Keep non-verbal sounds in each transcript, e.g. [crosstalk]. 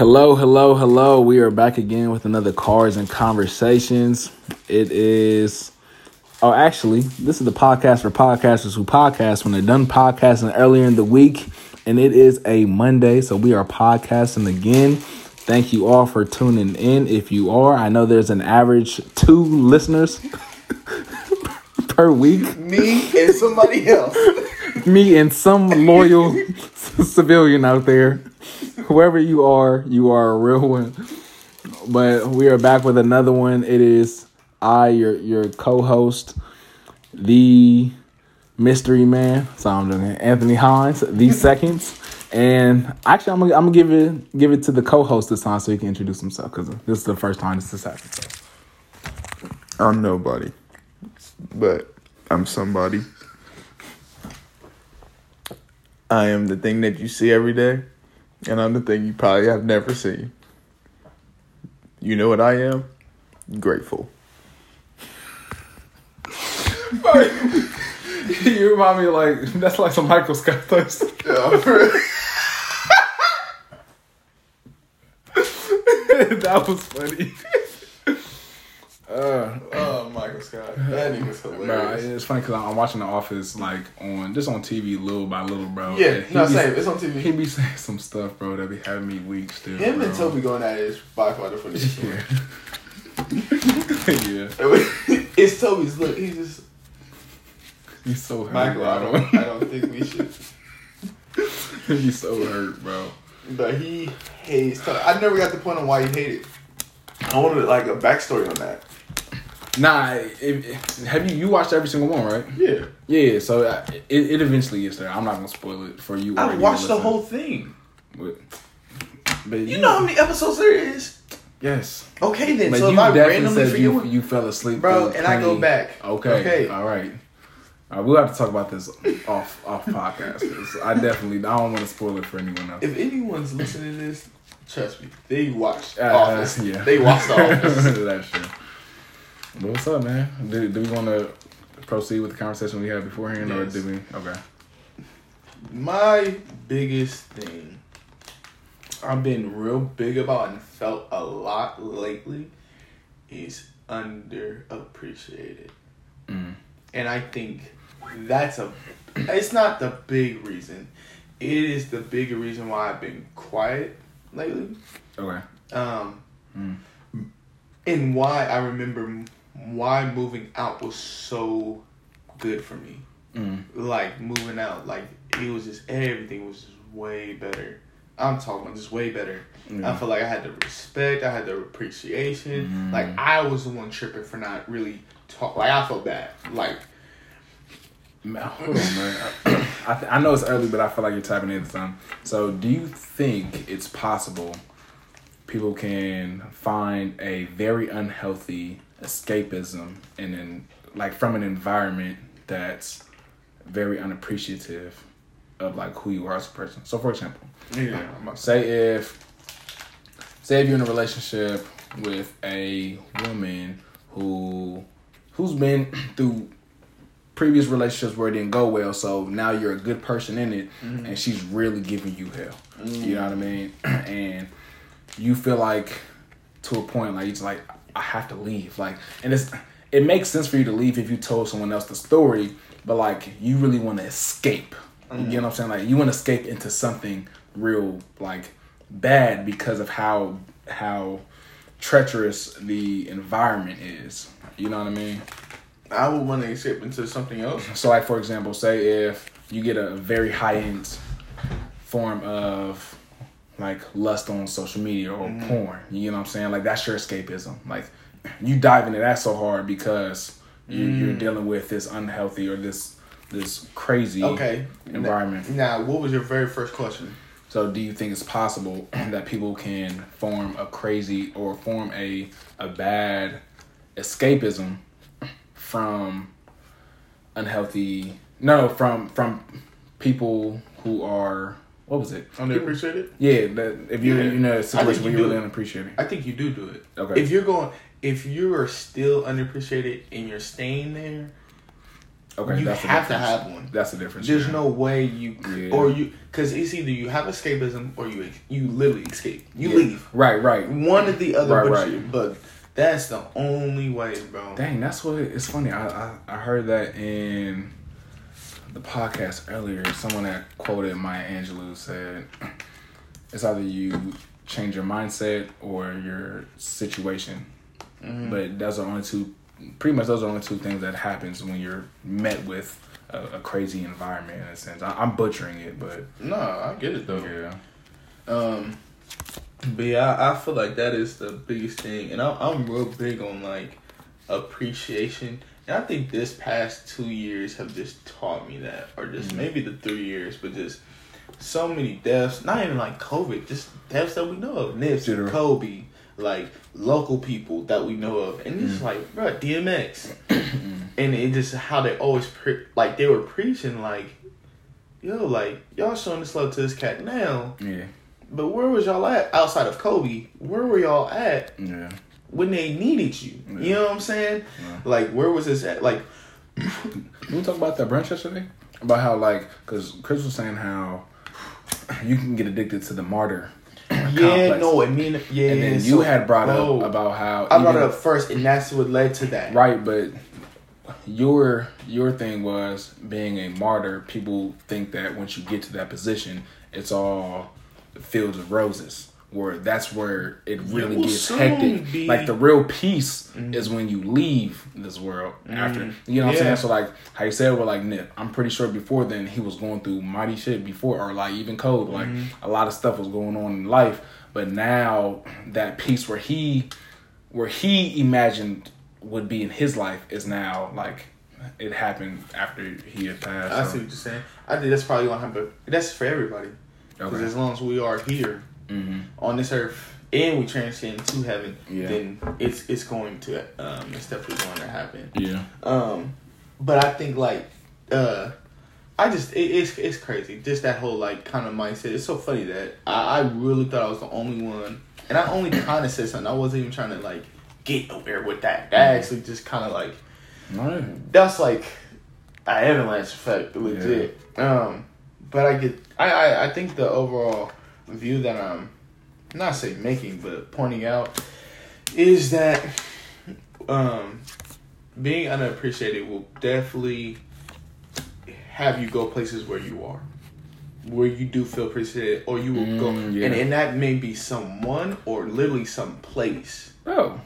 Hello, hello, hello. We are back again with another Cars and Conversations. It is, oh, actually, this is the podcast for podcasters who podcast when they're done podcasting earlier in the week. And it is a Monday, so we are podcasting again. Thank you all for tuning in. If you are, I know there's an average two listeners [laughs] per week. Me and somebody else. [laughs] Me and some loyal [laughs] civilian out there. Whoever you are, you are a real one. But we are back with another one. It is I, your your co-host, the mystery man. So I'm doing it. Anthony Hines, the seconds. And actually, I'm gonna, I'm gonna give it give it to the co-host this time so he can introduce himself because this is the first time this has happened. So. I'm nobody, but I'm somebody. I am the thing that you see every day, and I'm the thing you probably have never seen. You know what I am? Grateful. [laughs] you remind me like that's like some Michael Scott things. [laughs] that was funny. [laughs] Uh, oh, Michael Scott. That nigga's Bro, hilarious. it's funny because I'm watching The Office like on just on TV little by little, bro. Yeah, no, be- same. It's on TV. He be saying some stuff, bro, that be having me weak still. Him bro. and Toby going at it is by far the funniest. [laughs] Yeah, [laughs] yeah. [laughs] it's Toby's look. He's just He's so hurt, Michael. I don't. I don't think we should. He's so hurt, bro. But he hates. I never got the point on why he hated. I wanted like a backstory on that. Nah, it, it- have you you watched every single one, right? Yeah, Yeah, so uh, it, it eventually gets there. I'm not gonna spoil it for you. I watched the whole thing. But, but You know how many episodes there is? Yes. Okay then. But so you if I randomly forget you, you fell asleep, bro, and I go back. Okay. Okay. All right. All right. We'll have to talk about this off off podcast. I definitely I don't want to spoil it for anyone else. if anyone's listening to this, trust me, they watch Uh, Office. yeah. They watch the [laughs] Office. That's true. But what's up, man? Do, do we want to proceed with the conversation we had beforehand, or Yes. did we? Okay. My biggest thing I've been real big about and felt a lot lately is underappreciated. Mm. And I think that's a it's not the big reason. It is the bigger reason why I've been quiet lately. Okay. Um Mm. and why I remember why moving out was so good for me. Mm. Like moving out, like it was just everything was just way better. I'm talking about just way better. I Yeah. felt like I had the respect, I had the appreciation. Mm. Like I was the one tripping for not really talk. Like I felt bad. Like Man, hold on, man. [coughs] I, th- I know it's early, but I feel like you're tapping into something. So, do you think it's possible people can find a very unhealthy escapism and then, like, from an environment that's very unappreciative of like who you are as a person? So, for example, yeah, say if say if you're in a relationship with a woman who who's been [clears throat] through previous relationships where it didn't go well so now you're a good person in it mm-hmm. and she's really giving you hell. You mm. know what i mean? [clears throat] And you feel like to a point like it's like i have to leave. Like and it's it makes sense for you to leave if you told someone else the story but like you really want to escape. You mm-hmm. know what i'm saying? Like you want to escape into something real like bad because of how how treacherous the environment is. You know what i mean? I would want to escape into something else. so, like for example, say if you get a very high end form of like lust on social media or mm-hmm. porn, you know what I'm saying? Like that's your escapism. Like you dive into that so hard because you, you're mm. dealing with this unhealthy or this this crazy Okay. environment. Now, what was your very first question? So, do you think it's possible [clears throat] that people can form a crazy or form a a bad escapism from unhealthy? No, from from people who are what was it? Oh, underappreciated? Yeah, that if you're Yeah. in a I situation where you really unappreciated. I think you do do it. Okay. If you're going, if you are still underappreciated and you're staying there, Okay, you have to have one. That's the difference. There's yeah. no way you Yeah. or you because it's either you have escapism or you you literally escape. You leave Right, right. one or the other. Right, but, right. you- but that's the only way, bro. Dang, that's what it's funny. I, I I heard that in the podcast earlier. Someone that quoted Maya Angelou said, [clears throat] "It's either you change your mindset or your situation." Mhm. But those are only two. Pretty much, those are only two things that happens when you're met with a, a crazy environment. In a sense, I, I'm butchering it, but No, I get it though. yeah, Um, but yeah, I, I feel like that is the biggest thing, and I'm I'm real big on like appreciation, I think this past two years have just taught me that, or just Mhm. maybe the three years, but just so many deaths. Not even like COVID, just deaths that we know of, Nipsey, General. Kobe, like local people that we know of, and it's Mhm. like, bro, DMX, [clears throat] and it just how they always pre- like they were preaching like. Yo, like y'all showing this love to this cat now, yeah, but where was y'all at outside of Kobe? Where were y'all at yeah. When they needed you? You know what I'm saying? Yeah. Like where was this at? Like we talk about that brunch yesterday? About how like, because Chris was saying how you can get addicted to the martyr. yeah, complex. no, and me and yeah. and then so- you had brought bro, up about how I brought it up first, and that's what led to that. right, but your your thing was being a martyr. People think that once you get to that position, it's all fields of roses. Where that's where it really will gets hectic. be- Like the real peace Mhm. is when you leave this world after. Mhm. You know what Yeah. I'm saying? So like how you said with like Nip, I'm pretty sure before then he was going through mighty shit before, or like even code. Like Mhm. a lot of stuff was going on in life, but now that peace where he where he imagined would be in his life is now like it happened after he had passed. I so- see what you're saying. I think that's probably gonna happen. That's for everybody. Because Okay. as long as we are here hmm on this earth and we transcend to heaven, Yeah. then it's it's going to um it's definitely going to happen. Yeah. Um, but I think like, uh, I just it, it's it's crazy. Just that whole like kind of mindset. It's so funny that I, I really thought I was the only one, and I only [coughs] kind of said something. I wasn't even trying to like get nowhere with that. That actually just kind of like Right. that's like an avalanche effect, legit. Um, but I get I, I I think the overall view that I'm not say making, but pointing out is that um being unappreciated will definitely have you go places where you are. Where you do feel appreciated or you will go Mm, yeah. and, and that may be someone or literally some place. Bro,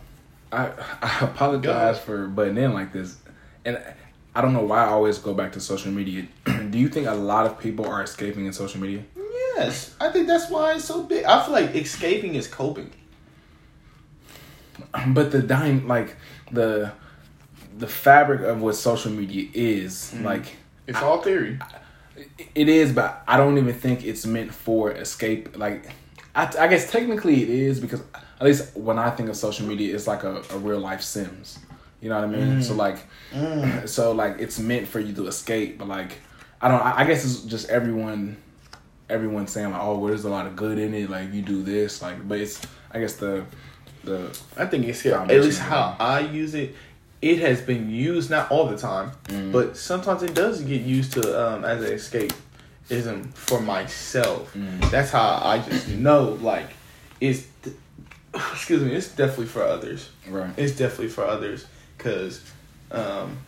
I I apologize for butting in like this, and I don't know why I always go back to social media. [clears throat] Do you think a lot of people are escaping in social media? Yes. I think that's why it's so big. I feel like escaping is coping. [clears throat] But the dying like the the fabric of what social media is Mm. like It's all theory. it is, but I don't even think it's meant for escape. Like I, I guess technically it is because at least when I think of social media, it's like a, a real life Sims. You know what I mean? So like, so like it's meant for you to escape, but like I don't. I I guess it's just everyone, everyone saying like, oh, well, there's a lot of good in it. Like you do this, like, but it's I guess the the I think it's at least how I use it. It has been used not all the time, Mm. but sometimes it does get used to um, as an escapism for myself. Mm. That's how I just know like it's. [sighs] Excuse me. It's definitely for others. right. It's definitely for others because um,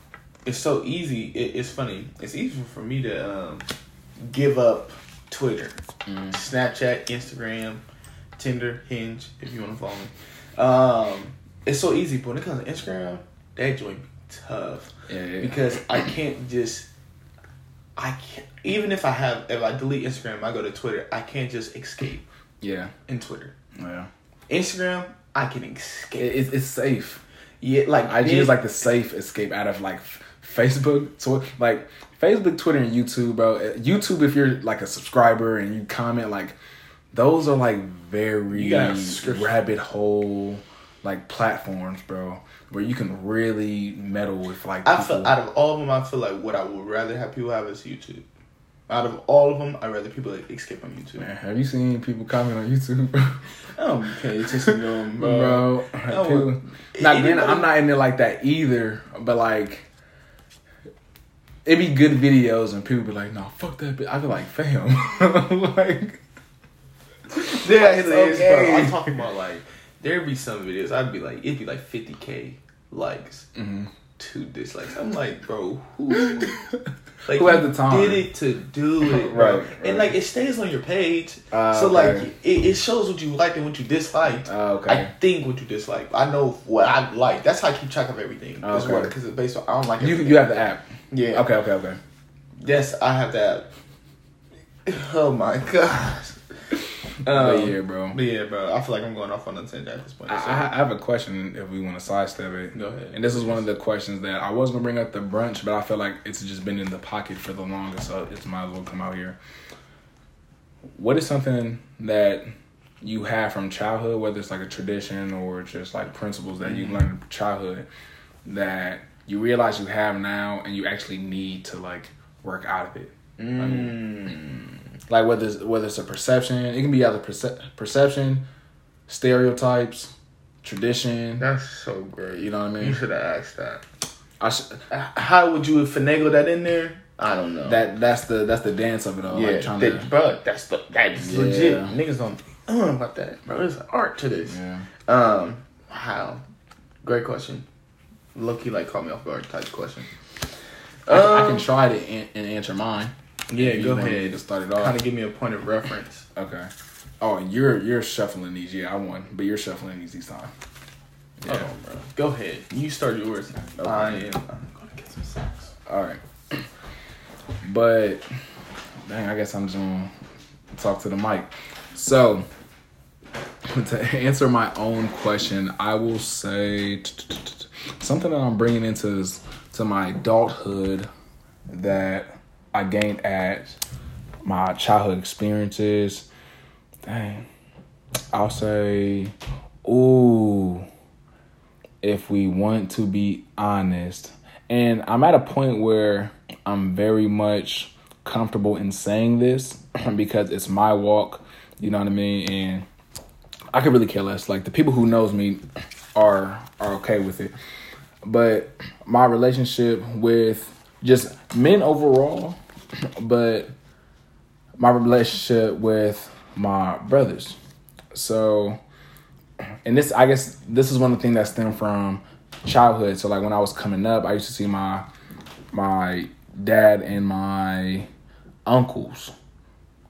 it's so easy. It, it's funny. It's easy for me to um, give up Twitter, Mm. Snapchat, Instagram, Tinder, Hinge, if you want to follow me. Um, it's so easy, but when it comes to Instagram, that joint be tough Yeah, yeah. because I can't just. I can't even if I have if I delete Instagram, I go to Twitter. I can't just escape yeah, in Twitter. yeah. Instagram, I can escape. It, it, it's safe. yeah, like IG this- is like the safe escape out of like Facebook, so like Facebook, Twitter, and YouTube, bro. Uh, YouTube, if you're like a subscriber and you comment, like those are like very You got a subscription. rabbit hole like platforms, bro, where you can really meddle with like. I people. feel out of all of them, I feel like what I would rather have people have is YouTube. Out of all of them, I'd rather people like, escape on YouTube. Man, have you seen people comment on YouTube, bro? I don't pay attention to them, [laughs] bro. bro. No, people- not then, I'm not in there like that either, but like. It'd be good videos and people be like, no, fuck that bitch. I'd be like, fam. [laughs] like Yeah, It's it is, bro. I'm talking about like there'd be some videos. I'd be like, it'd be like 50k likes, mhm. two dislikes. I'm like, bro, who? [laughs] Like, Who had the time? Did it to do [laughs] it, bro. Right, And like it stays on your page, Ah, so okay. like it, it shows what you liked and what you disliked. Oh, okay. I think what you dislike. I know what I like. That's how I keep track of everything. Because Okay. Because it's based on I don't like. you you have the app. Yeah. Okay, okay, okay. Yes, I have that. Oh my gosh. but Um, yeah, bro. But yeah, bro. I feel like I'm going off on a tangent at this point. I, so- I I have a question if we want to sidestep it. Go ahead. And this is one of the questions that I was gonna bring up the brunch, but I feel like it's just been in the pocket for the longest, so it might as well come out here. What is something that you have from childhood, whether it's like a tradition or just like principles that you learned in childhood, that you realize you have now and you actually need to like work out of it? Mm. Like whether it's, whether it's a perception, it can be either perce- perception, stereotypes, tradition. That's so great. You know what I mean? You should have asked that. I sh- How would you finagle that in there? I don't know. that that's the that's the dance of it all. yeah, like trying that- to bro. That's the that's Yeah. legit. Niggas don't uh, about that, bro. There's art to this. yeah. Um, how? Great question. Lucky, like caught me off guard type question. I, can- I Um, can try to an- and answer mine. Yeah, go ahead. to start it off. Kind of give me a point of reference. Okay. Oh, you're you're shuffling these. Yeah, I won, but you're shuffling these this time. Yeah. On, bro. Go ahead. You start yours. Okay. I am. I'm gonna get some socks. All right. But dang, I guess I'm just gonna talk to the mic. So [laughs] to answer my own question, I will say something that I'm bringing into to my adulthood that I gained at my childhood experiences. Dang, I'll say, ooh, if we want to be honest. And I'm at a point where I'm very much comfortable in saying this [clears throat] because it's my walk, you know what I mean? And I could really care less. Like the people who knows me [clears throat] are are okay with it. But my relationship with just men overall, but my relationship with my brothers. So and this I guess this is one of the things that stemmed from childhood. So like when I was coming up, I used to see my my dad and my uncles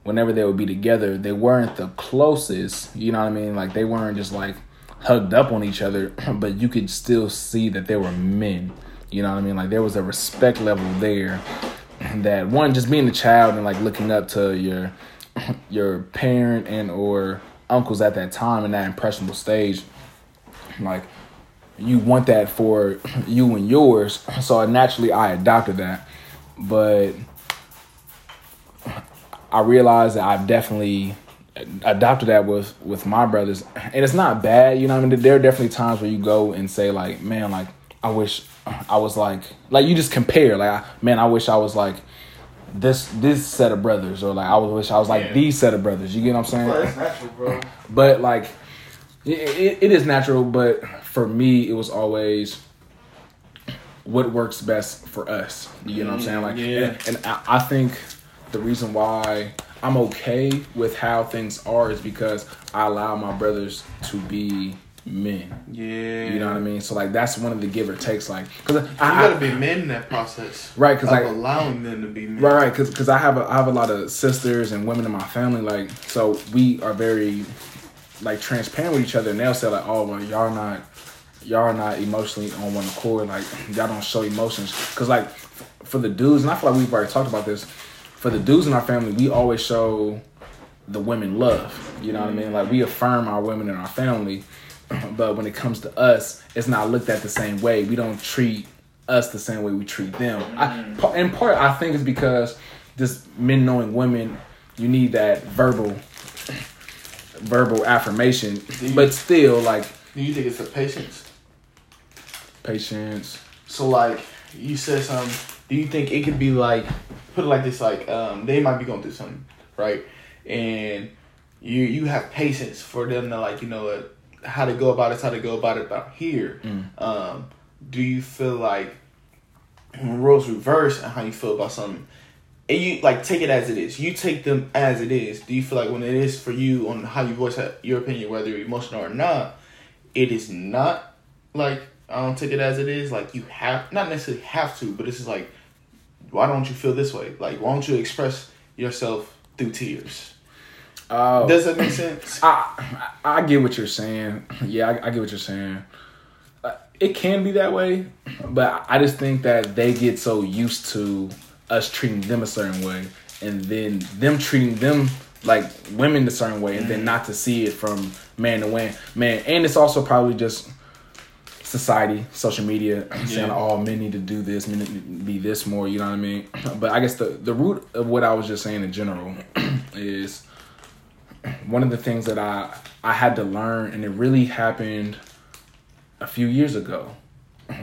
whenever they would be together, they weren't the closest, you know what I mean? Like they weren't just like hugged up on each other, [clears throat] but you could still see that they were men. You know what I mean? Like there was a respect level there [clears throat] that one just being a child and like looking up to your [clears throat] your parent and or uncles at that time in that impressionable stage like you want that for you and yours so naturally i adopted that but i realized that i've definitely adopted that with with my brothers and it's not bad you know what i mean there are definitely times where you go and say like man like i wish i was like like you just compare like man i wish i was like this this set of brothers or like i would wish i was like Yeah. these set of brothers you get what i'm saying natural, bro. but like it, it, it is natural but for me it was always what works best for us you know what i'm saying like mm, Yeah. and, and I, I think the reason why i'm okay with how things are is because i allow my brothers to be men Yeah. you know what i mean so like that's one of the give or takes like because You I, gotta I, be men in that process. Right, 'cause, like- allowing them to be men. Right, right, because cause I have a I have a lot of sisters and women in my family, like so we are very like transparent with each other, and they'll say like, oh well, y'all not y'all are not emotionally on one accord, like y'all don't show emotions, because like for the dudes, and I feel like we've already talked about this, for the dudes in our family, we always show the women love, you know what I mm-hmm. mean? Like we affirm our women in our family, [clears throat] but when it comes to us, it's not looked at the same way. We don't treat us the same way we treat them. I, mm-hmm. in part, I think it's because just men knowing women, you need that verbal, verbal affirmation. you- But still, like Do you think it's the patience? patience. So like you said something. Do you think it could be like put it like this? Like um, they might be going through something, right? And you you have patience for them to like you know uh, how to go about it, how to go about it about here. Um, do you feel like roles reverse and how you feel about something. And you like take it as it is. You take them as it is. Do you feel like when it is for you on how you voice your opinion, whether you're emotional or not, it is not like I don't take it as it is. Like you have not necessarily have to, but this is like, why don't you feel this way? Like why don't you express yourself through tears? Uh, Does that make sense? I I get what you're saying. [clears throat] Yeah, I, I get what you're saying. Uh, it can be that way, but I just think that they get so used to us treating them a certain way, and then them treating them like women a certain way, and then not to see it from man to man. Man, and it's also probably just society, social media [clears throat] saying, Yeah. "Oh, men need to do this, men need to be this more." You know what I mean? [clears throat] But I guess the the root of what I was just saying in general [clears throat] is one of the things that I I had to learn, and it really happened a few years ago,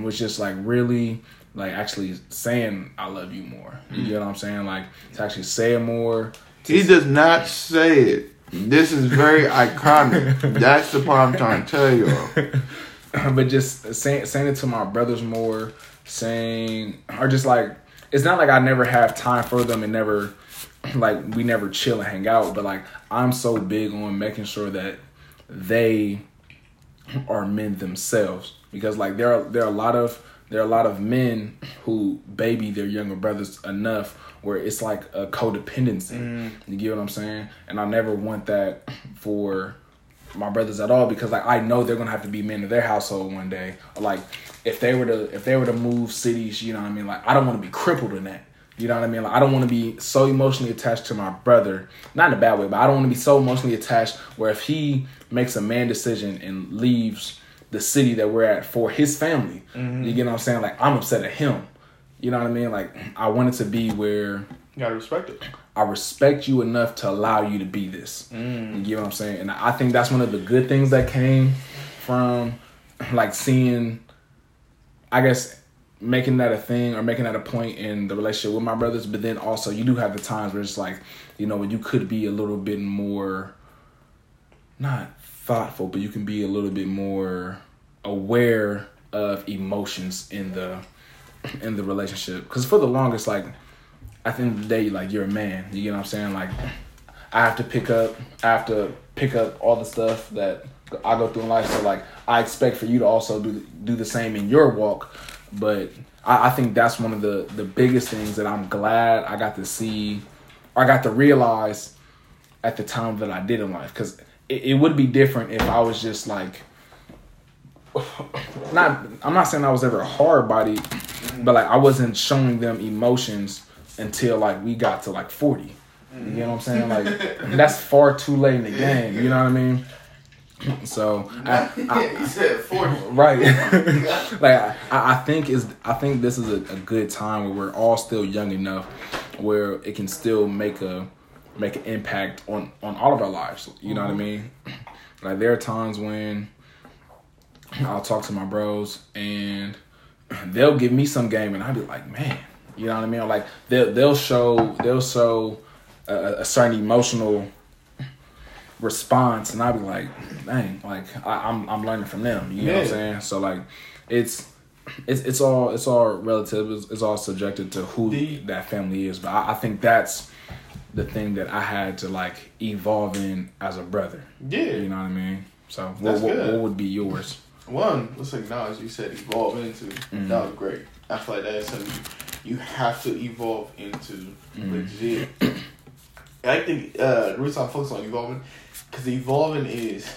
was just like really like actually saying I love you more. You mm. get what I'm saying? Like to actually say it more. He does not say it. This is very iconic. [laughs] That's the part I'm trying to tell you. [laughs] [clears throat] but just saying saying it to my brothers more, saying or just like it's not like I never have time for them and never [clears throat] like we never chill and hang out, but like I'm so big on making sure that they are men themselves because like there are there are a lot of there are a lot of men [clears throat] who baby their younger brothers enough where it's like a codependency. Mm. You get what I'm saying? And I never want that for my brothers at all because like I know they're gonna have to be men of their household one day. Like if they were to if they were to move cities, you know what I mean? Like I don't want to be crippled in that. You know what I mean? Like I don't want to be so emotionally attached to my brother, not in a bad way, but I don't want to be so emotionally attached where if he makes a man decision and leaves the city that we're at for his family, mm-hmm. you get what I'm saying? Like I'm upset at him. You know what I mean? Like I want it to be where You gotta respect it. I respect you enough to allow you to be this. You get what I'm saying? And I think that's one of the good things that came from like seeing, I guess, making that a thing or making that a point in the relationship with my brothers. But then also, you do have the times where it's like, you know, when you could be a little bit more, not thoughtful, but you can be a little bit more aware of emotions in the in the relationship. Because for the longest, like at the end of the day, like you're a man. You get what I'm saying? Like I have to pick up, I have to pick up all the stuff that I go through in life. So like I expect for you to also do do the same in your walk. But I, I think that's one of the the biggest things that I'm glad I got to see, I got to realize at the time that I did in life. Because it, it would be different if I was just like. [sighs] Not, I'm not saying I was ever a hard body, but like I wasn't showing them emotions until like we got to like 40. You know what I'm saying? Like [laughs] that's far too late in the game. You know what I mean? [clears throat] So [laughs] I, I, forty. [laughs] right, like I, I think is I think this is a, a good time where we're all still young enough where it can still make a make an impact on on all of our lives. You know what I mean? [clears throat] Like there are times when I'll talk to my bros and [clears throat] they'll give me some game and I'll be like, man, you know what I mean? Or like they'll they'll show they'll show a, a certain emotional response and I'll be like, dang, like I, I'm I'm learning from them. You know what I'm saying? So like it's it's it's all it's all relative. It's, it's all subjected to who The- that family is. But I, I think that's the thing that I had to like evolve in as a brother. Yeah. You know what I mean? So what, what, what would be yours? One, let's acknowledge you said evolve into. Mm-hmm. That was great. I feel like that is something you, have to evolve into. Mm-hmm. Legit. I think uh, the reason I focus on evolving, because evolving is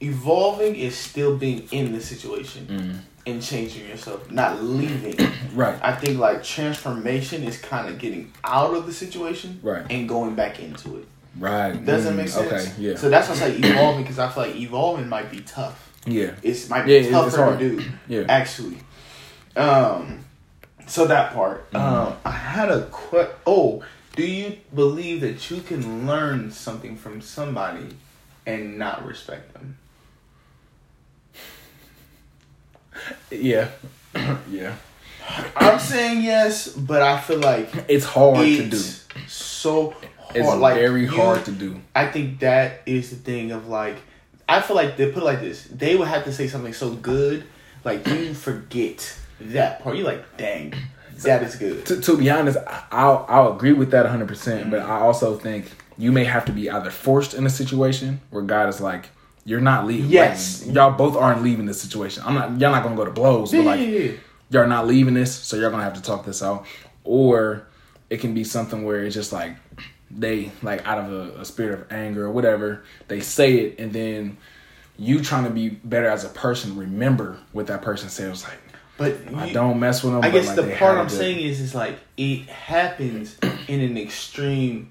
evolving is still being in the situation Mm. and changing yourself, not leaving. [coughs] Right. I think like transformation is kind of getting out of the situation Right. and going back into it. Right. Does that Mm, make sense? Okay. Yeah. So that's why I say evolving because I feel like evolving might be tough. yeah. It's might Yeah, be it- tougher to do. Yeah. Actually. Um. So that part. Mm-hmm. Um. I had a que- Oh, do you believe that you can learn something from somebody and not respect them? [laughs] Yeah. [clears throat] yeah. I'm saying yes, but I feel like It's hard to do. so hard. It's like very you- hard to do. I think that is the thing of like, I feel like they put it like this. They would have to say something so good, like you forget that part. You're like, dang, that is good. To, to be honest, I- I'll I'll agree with that 100. percent But Mm-hmm. I also think you may have to be either forced in a situation where God is like, you're not leaving. Yes. Like, y'all both aren't leaving this situation. I'm not. Y'all not gonna go to blows, but like yeah. y'all not leaving this, so you're gonna have to talk this out. Or it can be something where it's just like they like out of a, a spirit of anger or whatever, they say it and then you trying to be better as a person, remember what that person said. It was like, But I don't mess with them. I guess like, the part I'm saying is, is like it happens [clears throat] in an extreme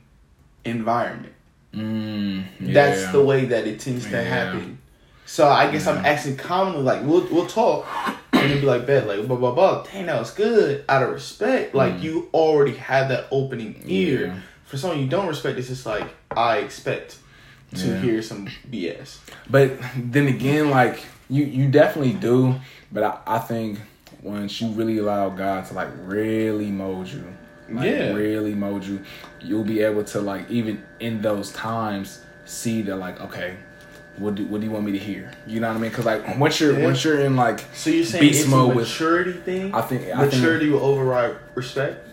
environment. Mm, That's the way that it tends to Yeah. happen. So I guess I'm asking commonly, like we'll we'll talk and then be like, bet like blah blah blah. Dang, that was good. Out of respect, like you already have that opening ear. Mm. Yeah. For someone you don't respect, it's just like I expect to Yeah. hear some BS. But then again, like you, you definitely do. But I, I think once you really allow God to like really mold you, like Yeah. really mold you, you'll be able to like even in those times see that like okay, what do what do you want me to hear? You know what I mean? Because like once you're Yeah. once you're in like So you're saying beast it's mode a with maturity thing? I think I think maturity will override respect.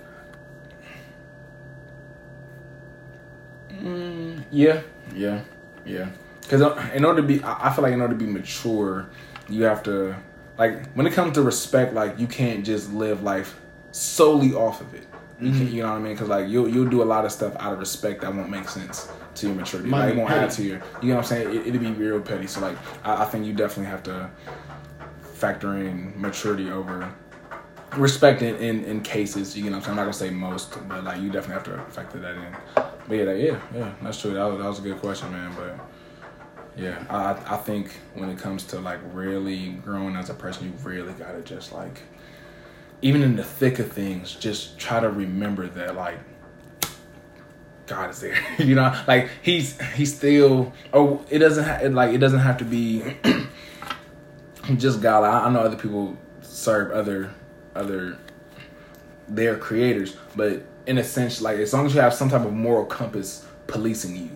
Mm, yeah, yeah, yeah. Because uh, in order to be, I feel like in order to be mature, you have to like when it comes to respect, like you can't just live life solely off of it. You, Mm-hmm. can, you know what I mean? Because like you'll you'll do a lot of stuff out of respect that won't make sense to your maturity. Might like it won't add to your. You know what I'm saying? It, it'll be real petty. So like I, I think you definitely have to factor in maturity over respect in, in, in cases. You know what I'm saying? I'm not gonna say most, but like you definitely have to factor that in. But yeah, that, yeah, yeah, that's true. That was, that was a good question, man. But yeah, I I think when it comes to like really growing as a person, you really gotta just like, even in the thick of things, just try to remember that like. God is there, [laughs] you know. Like he's he's still. Oh, it doesn't ha- like it doesn't have to be [clears throat] just God. I, I know other people serve other other their creators, but in a sense, like as long as you have some type of moral compass policing you,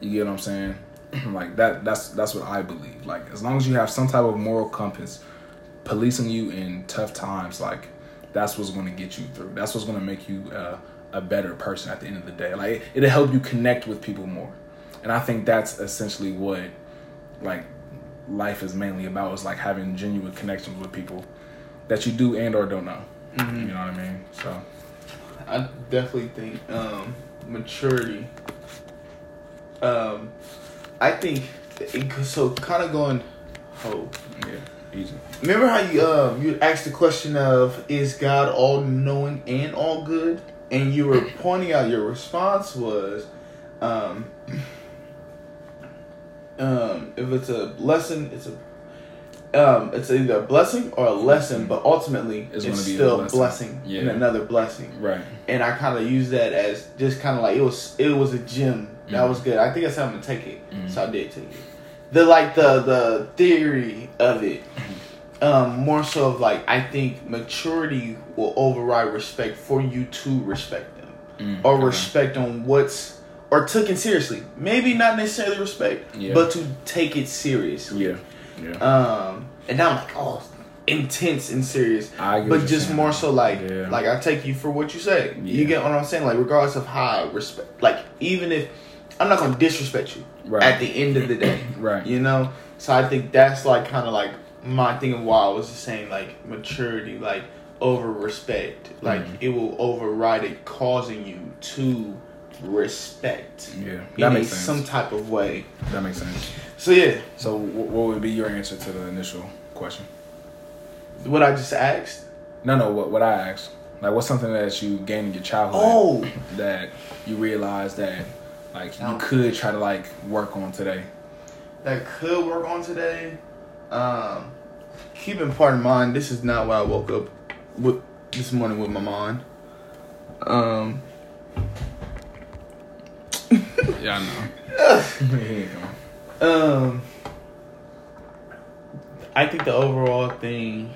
you get what I'm saying? [clears throat] like that. That's that's what I believe. Like as long as you have some type of moral compass policing you in tough times, like that's what's going to get you through. That's what's going to make you uh, a better person at the end of the day. Like it'll help you connect with people more, and I think that's essentially what like life is mainly about is like having genuine connections with people that you do and or don't know. You know what I mean? So I definitely think um, maturity. Um, I think it, so. Kind of going. Oh, yeah, easy. remember how you um you asked the question of is God all knowing and all good, and you were [clears throat] pointing out your response was, um, [clears throat] um, if it's a lesson, it's a. Um, it's either a blessing or a lesson, but ultimately It's it's, gonna be a still a blessing. blessing, Yeah. and another blessing Right. and I kind of use that as just kind of like it was it was a gem that was good. I think I said I'm gonna take it, Mhm. so I did take it. The like the the theory of it, um, more so of like I think maturity will override respect for you to respect them Mm, or respect on what's or took it seriously. Maybe not necessarily respect, Yeah. but to take it seriously. Yeah. Yeah. Um, and now I'm like, oh, intense and serious. I But just more so like, Yeah. like I take you for what you say. Yeah. You get what I'm saying? Like, regardless of how I respect, like even if I'm not gonna disrespect you Right. at the end of the day, [coughs] Right. You know. So I think that's like kind of like my thing of why I was just saying like maturity, like over respect, like Mhm. it will override it, causing you to respect Yeah. in That makes sense. some type of way. that makes sense. So yeah, So, what would be your answer to the initial question? what I just asked. No, no. What what I asked? Like, what's something that you gained in your childhood Oh. that you realized that like you Oh. could try to like work on today? that could work on today. Um, keep in part in mind, this is not why I woke up with this morning with my mind. Um, [laughs] Yeah, I know. Here you go. um, I think the overall thing,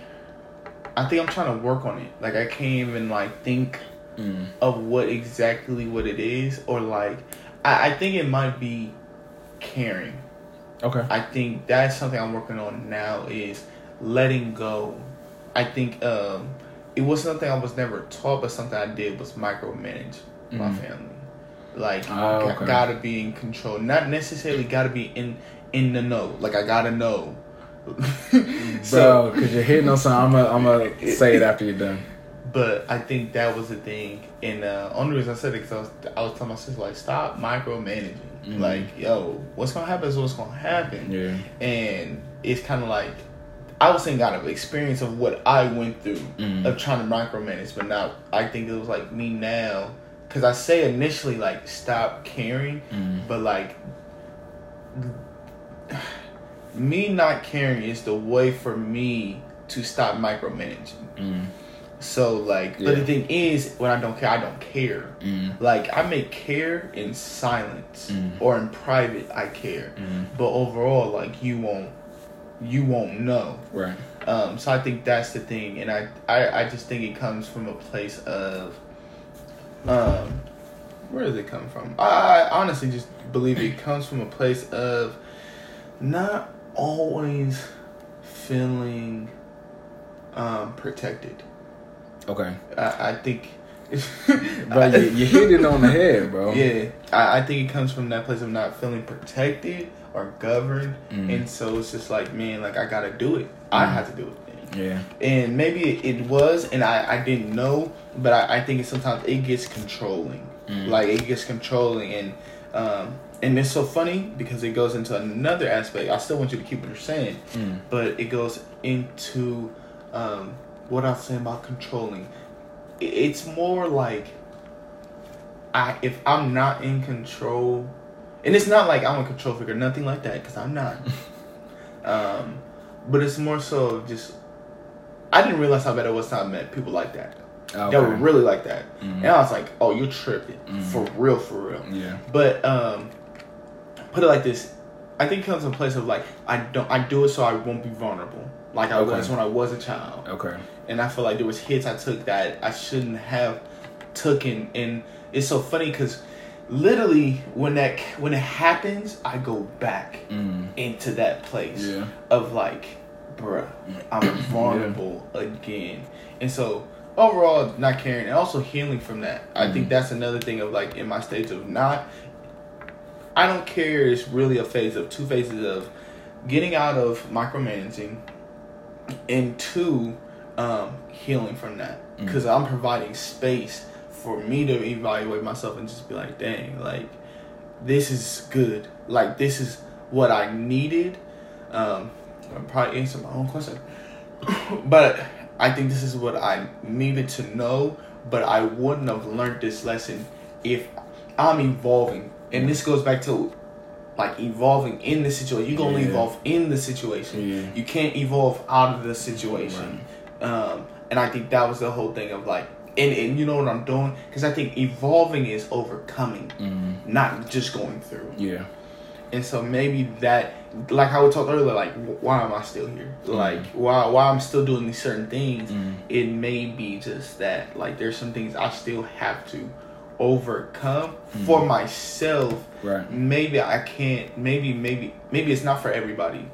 I think I'm trying to work on it. Like I can't even like think Mm. of what exactly what it is, or like I, I think it might be caring. Okay. I think that's something I'm working on now is letting go I think um, it was something I was never taught, but something I did was micromanage my Mhm. family. Like, Oh, okay. gotta be in control. Not necessarily gotta be in in the know. Like, I gotta know. [laughs] Bro, because you're hitting on something. I'm going I'm [laughs] say it after you're done. But I think that was the thing, and uh, only reason I said it because I was, I was telling my sister like, stop micromanaging. Mhm. Like, yo, what's gonna happen is what's gonna happen, Yeah. and it's kind of like I was saying, out of experience of what I went through Mhm. of trying to micromanage, but now I think it was like me now because I say initially like stop caring, Mhm. but like [sighs] me not caring is the way for me to stop micromanaging. So like, Yeah. but the thing is, when I don't care, I don't care. Mm. Like I may care in silence Mm. or in private. I care, Mm. but overall, like you won't, you won't know. Right. Um, so I think that's the thing, and I, I, I just think it comes from a place of, um, where does it come from? I, I honestly just believe it comes from a place of not always feeling um, protected. Okay. I, I think. [laughs] Bro, you, you hit it on the head, bro. Yeah, I, I think it comes from that place of not feeling protected or governed, Mhm. and so it's just like, man, like I gotta do it. I Mhm. have to do it. Yeah. And maybe it, it was, and I, I didn't know, but I, I think it, sometimes it gets controlling. Mm. Like it gets controlling, and um, and it's so funny because it goes into another aspect. I still want you to keep what you're saying, Mm. but it goes into um, what I was saying about controlling. It's more like I if I'm not in control, and it's not like I'm a control figure, nothing like that, because I'm not. [laughs] um, but it's more so just I didn't realize how bad it was till I met people like that. Okay. That were really like that, Mhm. and I was like, "Oh, you're tripping Mhm. for real, for real." Yeah. But um, put it like this: I think it comes in a place of like I don't I do it so I won't be vulnerable, like I Okay. was when I was a child, Okay. And I feel like there was hits I took that I shouldn't have taken, and it's so funny because literally when that when it happens, I go back Mm. into that place Yeah. of like, bruh, I'm [clears throat] vulnerable again. And so overall, not caring and also healing from that. I think Mhm. that's another thing of like in my stage of not. I don't care is really a phase of two phases of getting out of micromanaging, and two, um, healing from that Mhm. because I'm providing space for me to evaluate myself and just be like, dang, like this is good. Like this is what I needed. Um, I'm probably answer my own question, [coughs] but I think this is what I needed to know. But I wouldn't have learned this lesson if I'm evolving. And this goes back to like evolving in the situation. You can only Yeah. evolve in the situation. Yeah. You can't evolve out of the situation. Um, and I think that was the whole thing of like, and, and you know what I'm doing? Because I think evolving is overcoming, Mm. not just going through. Yeah. And so maybe that, like I was talked earlier, like why am I still here? Like why why I'm still doing these certain things? Mm. It may be just that like there's some things I still have to overcome for myself. Right. Maybe I can't. Maybe maybe maybe it's not for everybody,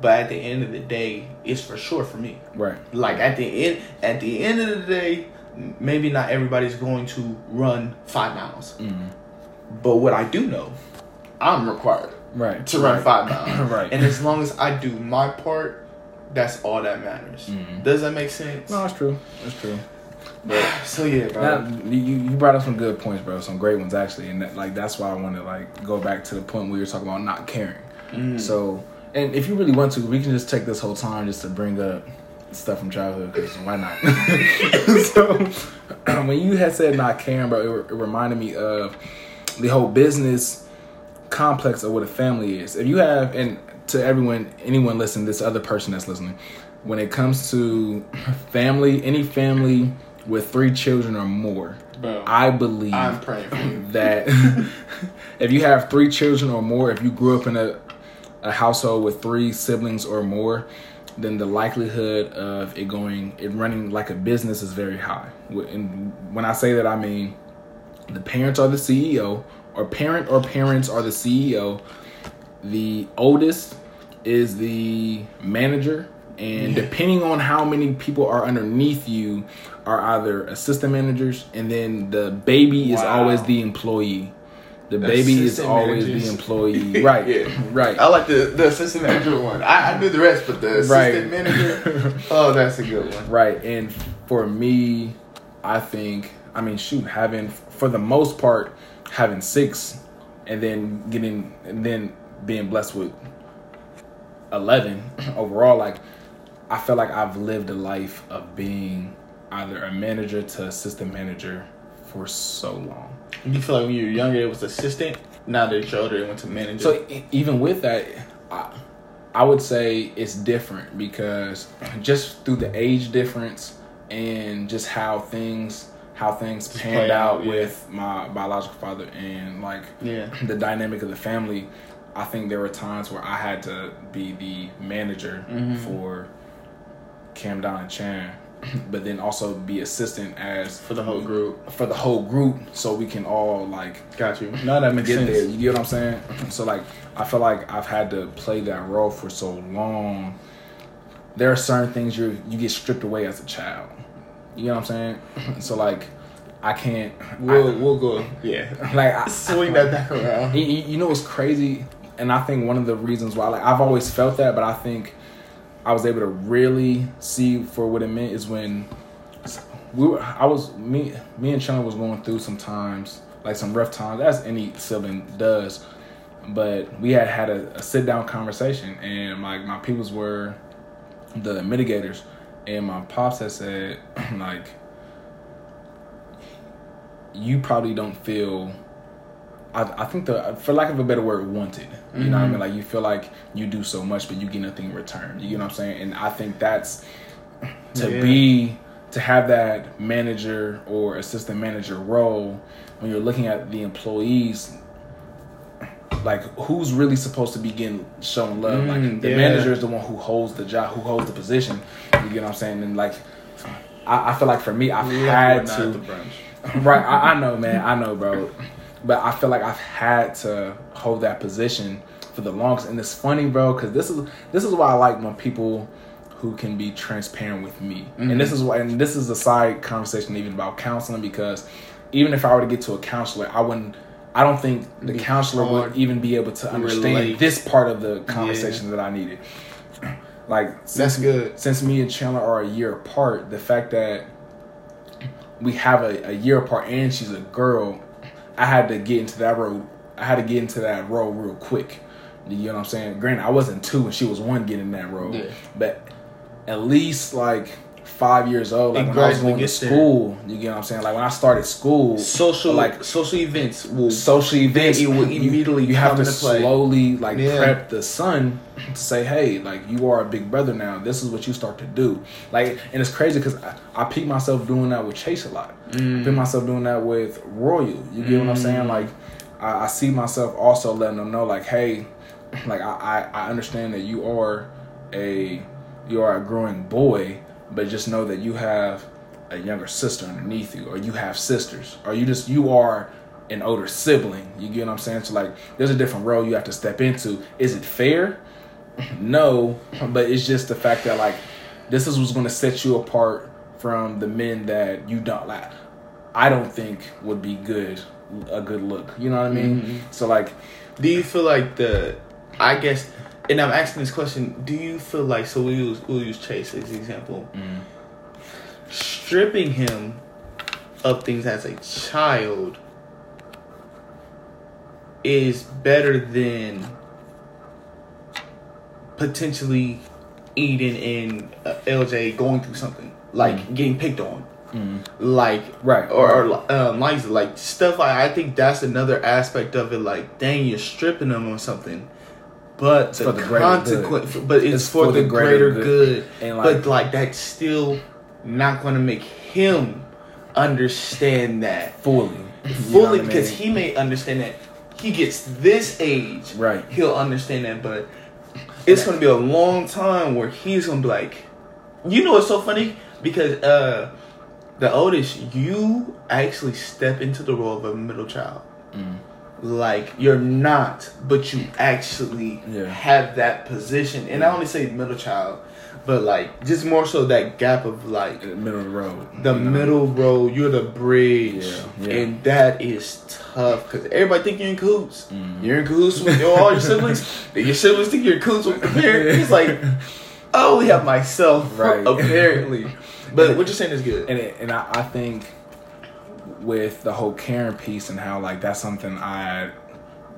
but at the end of the day, it's for sure for me. Right. Like at the end at the end of the day, maybe not everybody's going to run five miles, Mm. but what I do know, I'm required Right. to run Right. five [laughs] miles. Right. And as long as I do my part, that's all that matters. Mhm. Does that make sense? No, it's true. It's true. But [sighs] So yeah, bro. Now, you you brought up some good points, bro. Some great ones actually, and that, like that's why I want to like go back to the point where you were talking about not caring. Mm. So, and if you really want to, we can just take this whole time just to bring up stuff from childhood because why not? [laughs] so, [clears throat] when you had said not caring, bro, it, it reminded me of the whole business complex of what a family is. If you have, and to everyone, anyone listening, this other person that's listening, when it comes to family, any family with three children or more, Bro, I believe I'm praying for you. that [laughs] if you have three children or more, if you grew up in a, a household with three siblings or more, then the likelihood of it going, it running like a business is very high. And when I say that, I mean the parents are the CEO, or parent or parents are the CEO. The oldest is the manager, and depending on how many people are underneath you, are either assistant managers, and then the baby is always the employee. The baby is always managers. the employee. [laughs] Right, Yeah. right. I like the, the assistant manager one. I, I knew the rest, but the assistant Right. manager, [laughs] oh, that's a good one. Right. And for me, I think, I mean, shoot, having, for the most part, having six and then getting, and then being blessed with 11 [clears throat] overall, like, I feel like I've lived a life of being either a manager to assistant manager for so long. You feel like when you were younger, it was assistant. Now that you're older, it went to manager. So e- even with that, I, I would say it's different because just through the age difference and just how things how things panned out out, yeah. with my biological father and like yeah, the dynamic of the family, I think there were times where I had to be the manager Mhm. for Cam Don and Chan, [clears throat] but then also be assistant as for the whole group. for the whole group so we can all like Got you. No, that makes get sense. there. You get what I'm saying? [clears throat] So like, I feel like I've had to play that role for so long. There are certain things you you get stripped away as a child. You know what I'm saying? [clears throat] So like, I can't. We'll we'll go. Yeah, [laughs] like I, [laughs] swing that back around. you, you you know what's crazy, and I think one of the reasons why like I've always felt that, but I think I was able to really see for what it meant is when we were. I was me me and Chandler was going through some times like some rough times as any sibling does, but we had had a, a sit down conversation and like my peoples were the mitigators, and my pops had said [clears throat] like you probably don't feel I, I think the for lack of a better word wanted. You know what I mean? Like you feel like you do so much but you get nothing in return. You get what I'm saying? And I think that's to Yeah. be to have that manager or assistant manager role when you're looking at the employees like who's really supposed to be getting shown love? Mm, like the yeah. manager is the one who holds the job who holds the position. You get what I'm saying? And like I, I feel like for me I've had to at the brunch. right, I, I know, man, I know, bro. But I feel like I've had to hold that position for the longest, and it's funny, bro, because this is this is why I like when people who can be transparent with me, and this mm-hmm. is why, and this is a side conversation even about counseling because even if I were to get to a counselor, I wouldn't. I don't think the counselor would even be able to understand relate. this part of the conversation that I needed. [clears throat] Like That's good. since me and Chandler are a year apart, the fact that we have a, a year apart and she's a girl, I had to get into that role. I had to get into that role real quick. You know what I'm saying? Granted, I wasn't two and she was one getting that role, Yeah. but at least like five years old, like It when I was going to gets there. school. You get what I'm saying? Like when I started school, Social like social events will social events it will immediately you, have to slowly like Yeah. prep the son to say hey like you are a big brother now this is what you start to do like and it's crazy because I, I peep myself doing that with chase a lot Mm. I peep myself doing that with royal you get what i'm saying like I, I see myself also letting them know like hey like I, I i understand that you are a you are a growing boy but just know that you have a younger sister underneath you or you have sisters or you just you are an older sibling you get what i'm saying? So like there's a different role you have to step into. Is it fair? [laughs] No but it's just the fact that like this is what's going to set you apart from the men that you don't like. I don't think would be good a good look you know what i mean? Mm-hmm. So like Do you feel like the? I guess, and I'm asking this question. Do you feel like so we use we'll use Chase as an example. Stripping him of things as a child is better than potentially Eden and uh, LJ going through something like getting picked on, like Right, or, or um, Liza, like stuff like I think that's another aspect of it. Like, dang, you're stripping them or something, but the, the consequence, but it's, It's for, for the, the greater, greater good. good. And, but like- like that's still not going to make him understand that fully You know fully what I because mean? he may understand that he gets this age, Right. He'll understand that, but it's going to be a long time where he's going to be like, you know, it's so funny because uh the oldest, you actually step into the role of a middle child. Like you're not, but you actually Yeah. have that position. And I only say middle child, but like just more so that gap of like the middle road. the middle road. You're the bridge, Yeah, yeah. and that is tough because everybody think you're in cahoots. Mhm. You're in cahoots with your, all your siblings. [laughs] Your siblings think you're in cahoots with the parents. It's like I only have myself, Right. [laughs] apparently. [laughs] But what you're saying is good. and it, and I, I think with the whole caring piece and how like that's something I had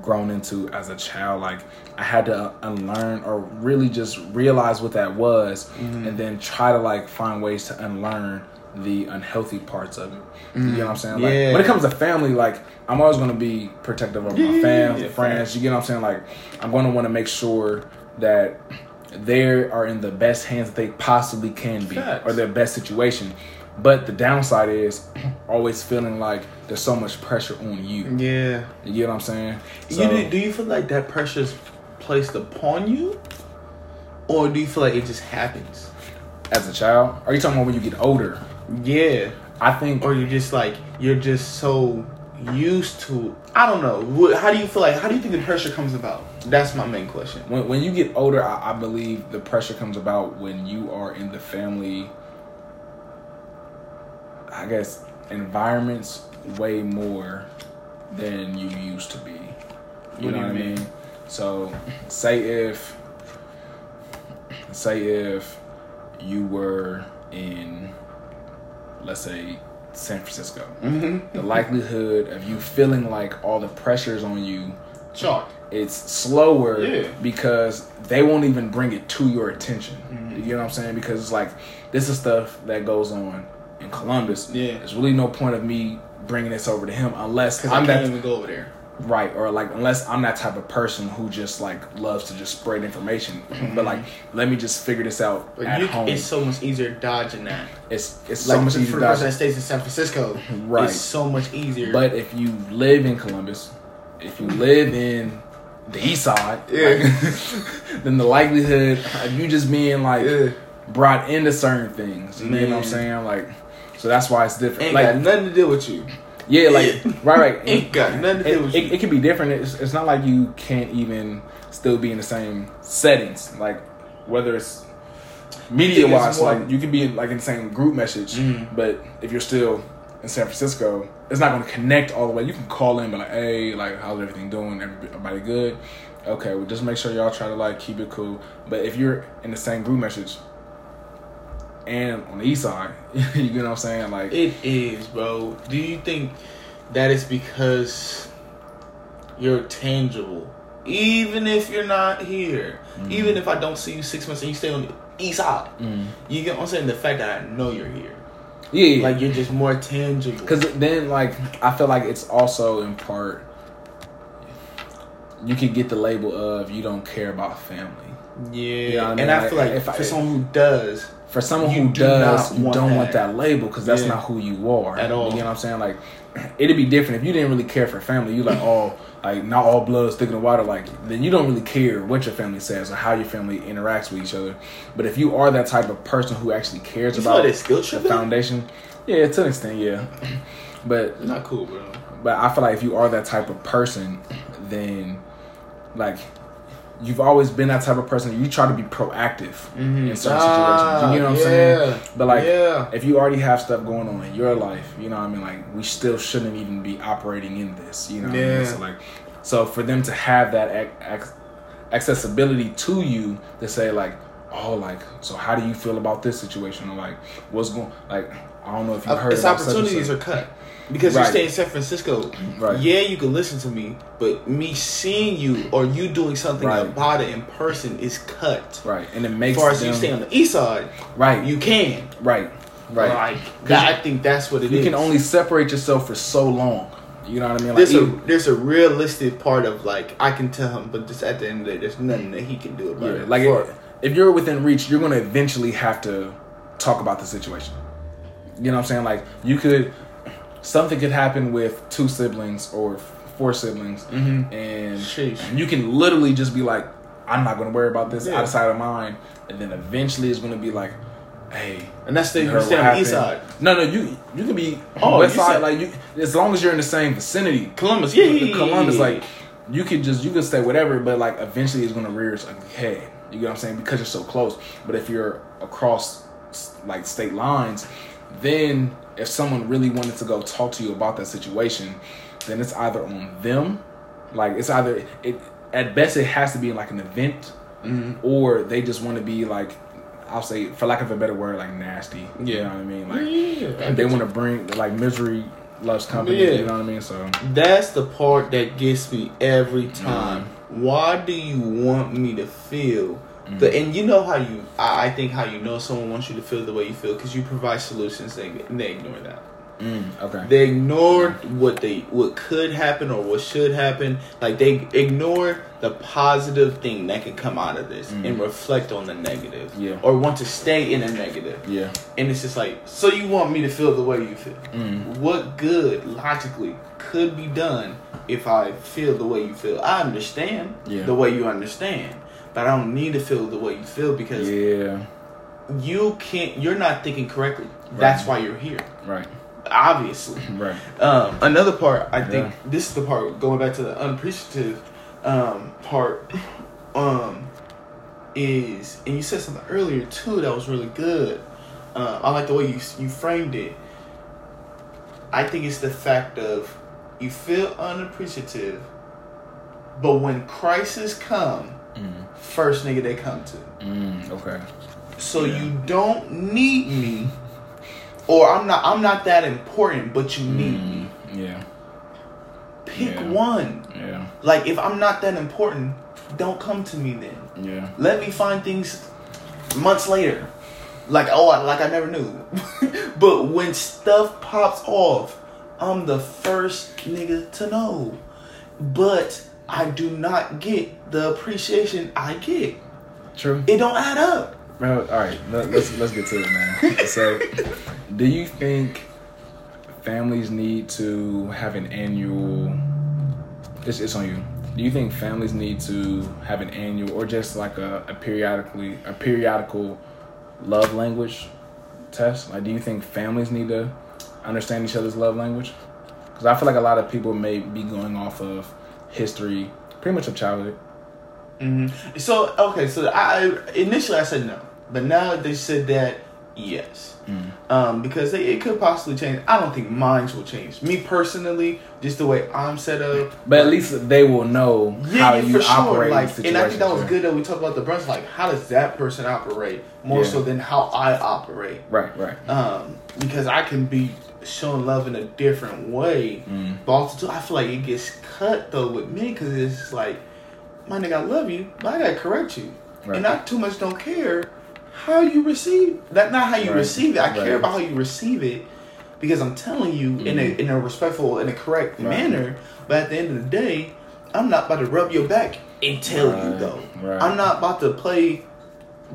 grown into as a child. Like I had to uh, unlearn or really just realize what that was, mm-hmm. and then try to like find ways to unlearn the unhealthy parts of it. You know what I'm saying? Like Yeah. when it comes to family, like I'm always gonna be protective of my fam, yeah, friends. You get what I'm saying? Like I'm gonna want to make sure that they are in the best hands that they possibly can be, Facts. or their best situation. But the downside is [clears throat] always feeling like there's so much pressure on you. yeah. You get what I'm saying? you So- do, do you feel like that pressure's placed upon you, or do you feel like it just happens? as a child, are you talking about when you get older? Yeah. I think Or you're just like you're just so used to. I don't know. What, how do you feel like? How do you think the pressure comes about? That's my main question. when, when you get older, I, I believe the pressure comes about when you are in the family, I guess, environments way more than you used to be. You What know what I mean? mean? So, say if, say if you were in, let's say, San Francisco, Mm-hmm. the likelihood of you feeling like all the pressures on you Chalk. it's slower Yeah. because they won't even bring it to your attention. Mm-hmm. You know what I'm saying? Because it's like this is stuff that goes on in Columbus. Yeah. There's really no point of me bringing this over to him unless I'm I can't that even go over there. right or like unless I'm that type of person who just like loves to just spread information. but like let me just figure this out Mm-hmm. But at you, home. it's so much easier dodging that. it's it's Like so much for easier. the to person that stays in San Francisco, [laughs] Right. it's so much easier. But if you live in Columbus, if you live in the east side, Yeah. like, [laughs] then the likelihood of you just being like Yeah. brought into certain things, you know what I'm saying? Like, so that's why it's different. ain't like, got nothing to do with you. yeah, like [laughs] right, right. Ain't got nothing to It, do with it, you. it can be different. It's, it's not like you can't even still be in the same settings. Like whether it's media wise, like you can be like in the same group message, Mm. but if you're still in San Francisco, it's not going to connect all the way. You can call in, but like, hey, like how's everything doing? Everybody good? Okay, well, just make sure y'all try to like keep it cool. But if you're in the same group message and on the east side, [laughs] you get what I'm saying? Like, It is, bro. Do you think that is because you're tangible? Even if you're not here, Mm-hmm. even if I don't see you six months and you stay on the east side, mm, you get what I'm saying? The fact that I know you're here, yeah, yeah. like you're just more tangible. Because then, like, I feel like it's also in part you could get the label of you don't care about family. yeah, know I mean? and I Like, feel like if I- someone who does, For someone You who do does, you want don't want that. that label because that's Yeah. not who you are At all. You know what I'm saying? Like, [clears throat] it'd be different if you didn't really care for family. You like, [clears throat] oh, like not all blood's thick in the water. Like, then you don't really care what your family says or how your family interacts with each other. But if you are that type of person who actually cares you about like it's skill the foundation, yeah, to an extent, yeah. [laughs] But It's not cool, bro. But I feel like if you are that type of person, then like you've always been that type of person. You try to be proactive in certain situations. You know what I'm saying? But like Ah, yeah. if you already have stuff going on in your life, you know what I mean? Like we still shouldn't even be operating in this. You know what I Yeah. mean? So like so for them to have that ac- ac- accessibility to you to say like, oh like so how do you feel about this situation? Or like what's going like I don't know if you heard its opportunities are cut because Right. you stay in San Francisco. Right. Yeah, you can listen to me, but me seeing you or you doing something Right. about it in person is cut. Right, and it As makes far as you stay on the east side, right, you can. right, right. Like that, I think that's what it is. you can only separate yourself for so long. You know what I mean? Like, there's a there's a realistic part of like I can tell him, but just at the end of the day, there's nothing that he can do about yeah, it. like For- if, if you're within reach, you're gonna eventually have to talk about the situation. You know what I'm saying? Like you could, something could happen with two siblings or four siblings, Mhm. and Sheesh. you can literally just be like, "I'm not gonna worry about this Yeah. outside of mine," and then eventually it's gonna be like, hey, And that's the you stay on the east side. No, no, you you can be Oh, west side, said- like you as long as you're in the same vicinity. Columbus, yeah, yeah, yeah, Columbus, like you could just you could say whatever, but like eventually it's gonna rear its ugly head. You get what I'm saying? Because you're so close. But if you're across like state lines, then if someone really wanted to go talk to you about that situation, then it's either on them, like it's either it at best it has to be like an event, Mm-hmm. or they just want to be like. I'll say, for lack of a better word, like nasty. You Yeah. know what I mean? Like Yeah, they want to bring like misery loves company. Yeah. You know what I mean? So That's the part that gets me every time. Mm-hmm. Why do you want me to feel? The, and you know how you, I, I think how you know someone wants you to feel the way you feel because you provide solutions they, and they ignore that. mm, okay. They ignore what they what could happen or what should happen. Like they ignore the positive thing that can come out of this and reflect on the negative. Yeah. Or want to stay in the negative. yeah. And it's just like, so you want me to feel the way you feel? Mm. What good logically could be done if I feel the way you feel? I understand Yeah. the way you understand, but I don't need to feel the way you feel because Yeah. you can't. You're not thinking correctly. That's why you're here. Right. Obviously. [laughs] Right. Um, another part, I think Yeah. this is the part going back to the unappreciative um, part. [laughs] Um, is and you said something earlier too that was really good. Uh, I like the way you you framed it. I think it's the fact of you feel unappreciative, but when crisis come, Mm. first nigga they come to. Mm. Okay. So Yeah. you don't need me, or I'm not. I'm not that important, but you need me. Mm. Yeah. Pick Yeah. one. Yeah. Like if I'm not that important, don't come to me then. Yeah. Let me find things months later. Like oh, I, like I never knew. [laughs] but when stuff pops off, I'm the first nigga to know. But I do not get the appreciation I get. True. It don't add up. Bro, all right. Let, let's let's get to it, man. [laughs] So, do you think families need to have an annual? It's it's on you. Do you think families need to have an annual or just like a, a periodically a periodical love language test? Like, do you think families need to understand each other's love language? Because I feel like a lot of people may be going off of history, pretty much of childhood. hmm So okay, so I initially I said no, but now they said that yes, um, because they, it could possibly change. I don't think minds will change. Me personally, just the way I'm set up. But at least they will know Yeah, how yeah, you for sure. operate. in Like, and I think that was good that we talked about the brunch. Like, how does that person operate more Yeah. so than how I operate? Right, right. Um, because I can be showing love in a different way, Mm. but also too, I feel like it gets cut though with me because it's like, my nigga, I love you, but I gotta correct you, Right. and I too much don't care how you receive that. Not how you Right. receive it. I Right. care about how you receive it because I'm telling you in a in a respectful and a correct Mm-hmm. Manner. But at the end of the day, I'm not about to rub your back and tell you though. I'm not about to play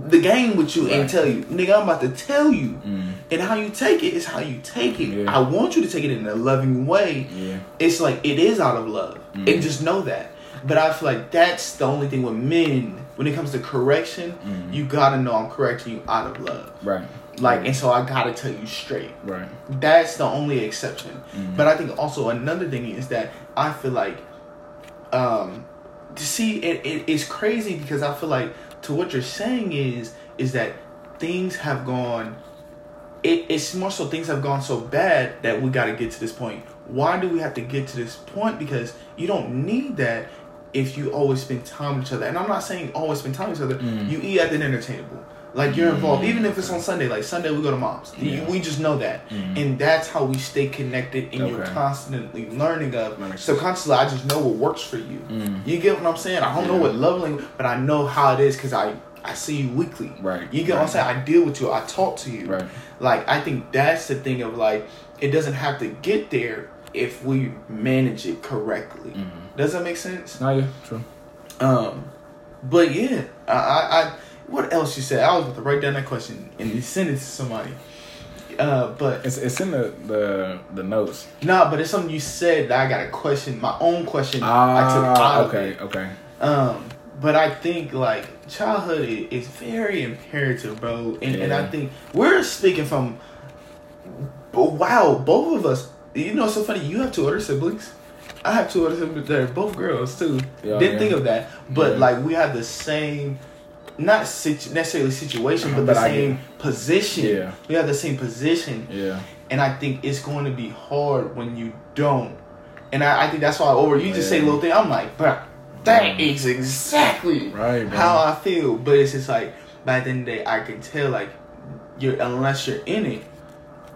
the game with you and tell you, nigga. I'm about to tell you. Mm. And how you take it is how you take it. Yeah. I want you to take it in a loving way. Yeah. It's like it is out of love. Mm. And just know that. But I feel like that's the only thing with men. When it comes to correction, Mm. you gotta know I'm correcting you out of love. Right. Like, and so I gotta tell you straight. Right. That's the only exception. Mm. But I think also another thing is that I feel like, um, to see it, it it's crazy because I feel like to what you're saying is is that things have gone. It, it's more so things have gone so bad that we got to get to this point. Why do we have to get to this point? Because you don't need that if you always spend time with each other. And I'm not saying always spend time with each other. Mm. You eat at the dinner table. Like you're involved, even if it's on Sunday. Like Sunday, we go to mom's. You- Yeah. We just know that, Mm. and that's how we stay connected. And you're constantly learning of. So constantly, I just know what works for you. Mm. You get what I'm saying? I don't know what love language, but I know how it is because I I see you weekly. Right. You get what I'm saying? I deal with you. I talk to you. Right. Like I think that's the thing of like it doesn't have to get there if we manage it correctly. Mm. Does that make sense? No, yeah, true. Um, but yeah, I, I, I what else you said? I was about to write down that question and you send it to somebody. Uh, but It's it's in the the, the notes. nah, but it's something you said that I got a question, my own question. I took Ah, out okay, of it. okay. Um, but I think like childhood is, very imperative, bro. And and I think we're speaking from. Wow, both of us. You know, it's so funny. You have two older siblings. I have two other siblings. They're both girls too. Yeah, Didn't yeah. think of that, but Yeah. like we have the same, not situ- necessarily situation, but, But the I same get- position. Yeah. We have the same position, Yeah. and I think it's going to be hard when you don't. And I, I think that's why over you just say Yeah. little thing. I'm like, bro, that is exactly Right, bro. how I feel. But it's just like by the end of the day, I can tell like you're unless you're in it,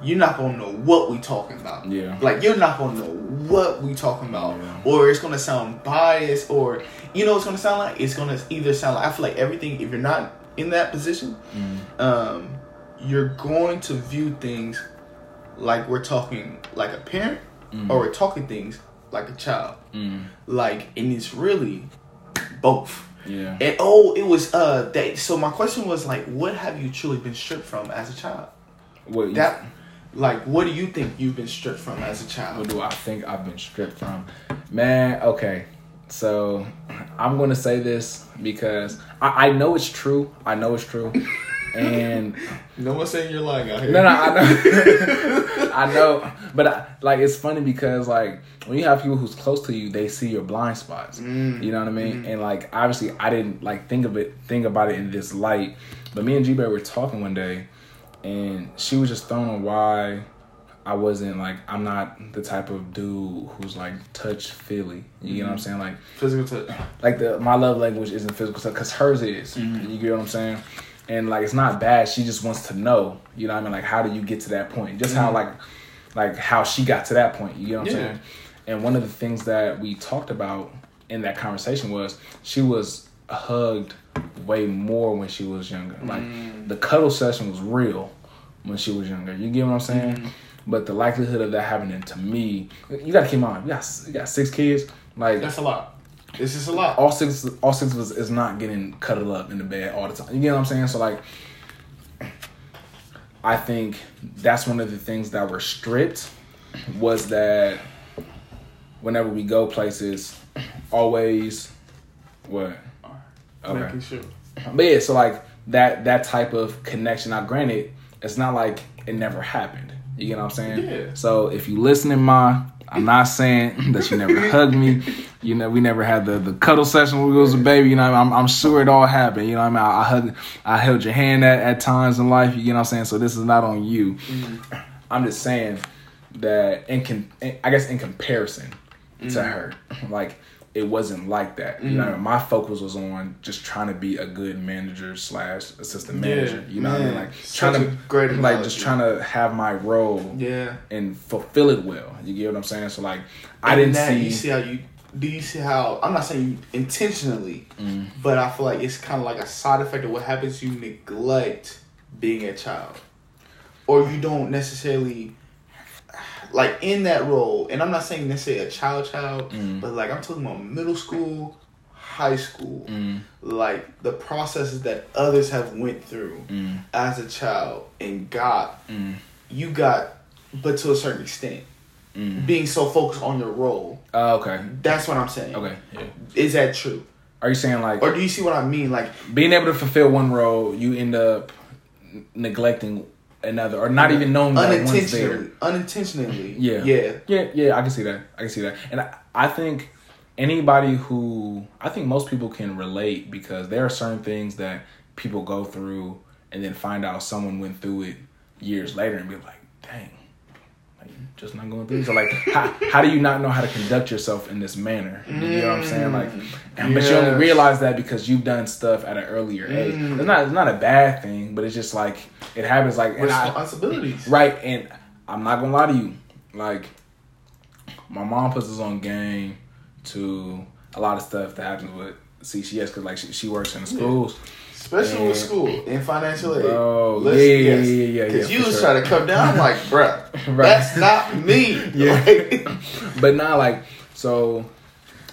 you're not gonna know what we talking about. Yeah. Like you're not gonna know what we talking about, Yeah. or it's gonna sound biased, or you know, what it's gonna sound like it's gonna either sound like I feel like everything. If you're not in that position, Mm. um, you're going to view things like we're talking like a parent, or we're talking things like a child. Mm. Like, and it's really both. Yeah. And oh, it was uh that. So my question was like, what have you truly been stripped from as a child? What That, like, what do you think you've been stripped from as a child? What do I think I've been stripped from? Man, okay. So I'm gonna say this because I, I know it's true. I know it's true. And No one saying you're lying out here. no, no, I know, [laughs] I know, but I, like it's funny because like when you have people who's close to you, they see your blind spots. Mm. You know what I mean? Mm-hmm. And like obviously, I didn't like think of it, think about it in this light. But me and G Bear were talking one day, and she was just thrown on why I wasn't like I'm not the type of dude who's like touch feely. You get what I'm mm-hmm. saying? Like Physical touch. like the my love language isn't physical touch because hers is. Mm-hmm. You get what I'm saying? And like it's not bad. She just wants to know. You know what I mean? Like how do you get to that point? Just how mm-hmm. like like how she got to that point. You know what I'm saying? And one of the things that we talked about in that conversation was she was hugged way more when she was younger. Like mm. the cuddle session was real when she was younger. You get what I'm saying? Mm-hmm. But the likelihood of that happening to me, you gotta keep in mind, you got you got six kids. Like That's a lot. This just a lot. all six all six of us is not getting cuddled up in the bed all the time. You get what I'm saying? So like I think that's one of the things that were stripped was that whenever we go places, always what? Okay. Making sure. But yeah, so like that that type of connection. Now, granted, it's not like it never happened. You get what I'm saying? Yeah. So if you listening, ma, I'm not saying that you never [laughs] hugged me. You know, we never had the, the cuddle session when we was a baby. You know, I'm I'm sure it all happened. You know, what I mean, I, I hug, I held your hand at, at times in life. You know what I'm saying? So this is not on you. Mm. I'm just saying that in, con- in I guess in comparison to mm. her, like it wasn't like that. You know, my focus was on just trying to be a good manager slash assistant manager. you know what I mean? Like Such trying to great like analogy. just trying to have my role Yeah. and fulfill it well. You get what I'm saying? So like I And didn't that, see, You see how you do you see how I'm not saying you intentionally, Mm. but I feel like it's kind of like a side effect of what happens. You neglect being a child, or you don't necessarily like in that role. And I'm not saying necessarily a child, child, Mm. but like I'm talking about middle school, high school, Mm, like the processes that others have went through mm, as a child and got mm, you got, but to a certain extent, mm. being so focused on your role. Oh, okay. That's what I'm saying. Okay. Yeah. Is that true? Are you saying like Or do you see what I mean? Like being able to fulfill one role, you end up neglecting another, or not even knowing that one's there? unintentionally. Unintentionally. [laughs] Yeah. Yeah. Yeah, yeah, I can see that. I can see that. And I, I think anybody who I think most people can relate because there are certain things that people go through and then find out someone went through it years later and be like, dang, like just not going through. So like how, how do you not know how to conduct yourself in this manner? You know what I'm saying? Like and, but you only Yes. realize that because you've done stuff at an earlier age. Mm. It's not it's not a bad thing, but it's just like it happens like and I, Responsibilities. Right, and I'm not gonna lie to you. Like, my mom puts us on game to a lot of stuff that happens with CCS because like she, she works in the schools. Especially with school and financial aid. Bro, Listen, yeah, yeah, yes. yeah, yeah, Because yeah, you for was sure. trying to come down, I'm like, bruh, [laughs] Right. that's not me. [laughs] Yeah. Like, [laughs] But now, like, so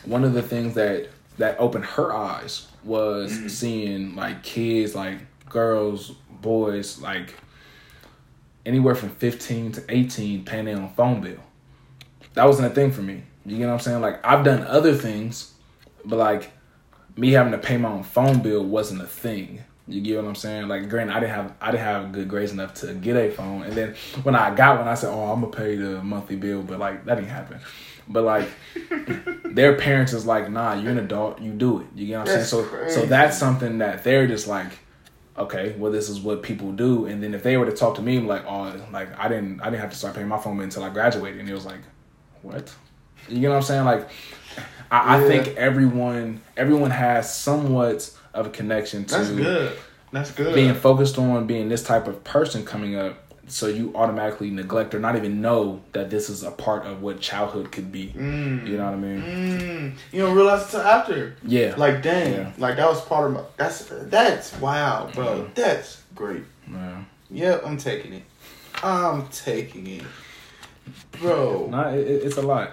one of the things that that opened her eyes was Mm-hmm. seeing like kids, like girls, boys, like anywhere from 15 to 18 paying their own phone bill. That wasn't a thing for me. You get what I'm saying? Like I've done other things, but like me having to pay my own phone bill wasn't a thing. You get what I'm saying? Like, granted, I didn't have I didn't have good grades enough to get a phone, and then when I got one, I said, "Oh, I'm gonna pay the monthly bill," but like that didn't happen. But like, [laughs] their parents is like, "Nah, you're an adult, you do it." You get what I'm That's saying? So, crazy. so that's something that they're just like, okay, well, this is what people do. And then if they were to talk to me like, "Oh, like I didn't I didn't have to start paying my phone bill until I graduated," and it was like, what? You get what I'm saying? Like, I, I think everyone everyone has somewhat of a connection to That's good. That's good. being focused on being this type of person coming up. So you automatically neglect or not even know that this is a part of what childhood could be. Mm. You know what I mean? Mm. You don't realize until after. Yeah. Like dang, Yeah. like that was part of my. That's that's wow, bro. Mhm. That's great. Yeah. Yep, I'm taking it. I'm taking it, bro. Nah, it- it's a lot.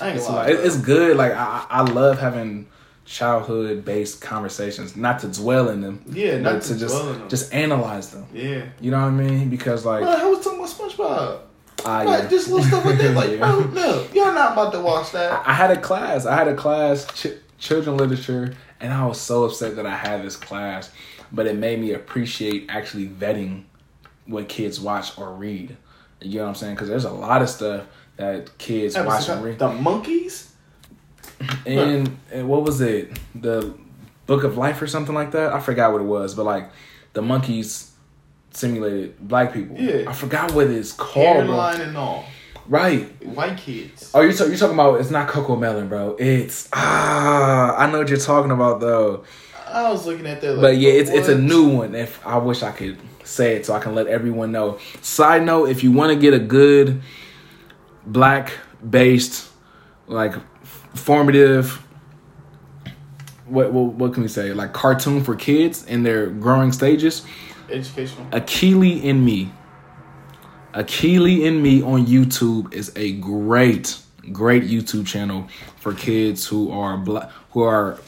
I ain't It's a gonna lot. lie, It, it's good. Like I, I I love having childhood based conversations. Not to dwell in them. Yeah, not to just dwell in them. just analyze them. yeah. You know what I mean? Because like Bro, I was talking about SpongeBob. I Like just little stuff like that. Like, [laughs] Yeah. bro, no, you're not about to watch that. I had a class. I had a class, ch- children literature, and I was so upset that I had this class. But it made me appreciate actually vetting what kids watch or read. You know what I'm saying? Because there's a lot of stuff that kids Ever watch since. The monkeys. And, and what was it? The Book of Life or something like that? I forgot what it was. But like the monkeys simulated black people. Yeah. I forgot what it's called. bro. Hairline and all. Right. White kids. Oh, you're, talk- you're talking about it's not CoComelon, bro. It's ah, I know what you're talking about though. I was looking at that. Like, But yeah, it's it's a new one. If I wish I could say it so I can let everyone know. Side note: If you want to get a good black based, like formative, what, what what can we say? Like cartoon for kids in their growing stages. educational. Akili and Me. Akili and Me on YouTube is a great, great YouTube channel for kids who are black, who are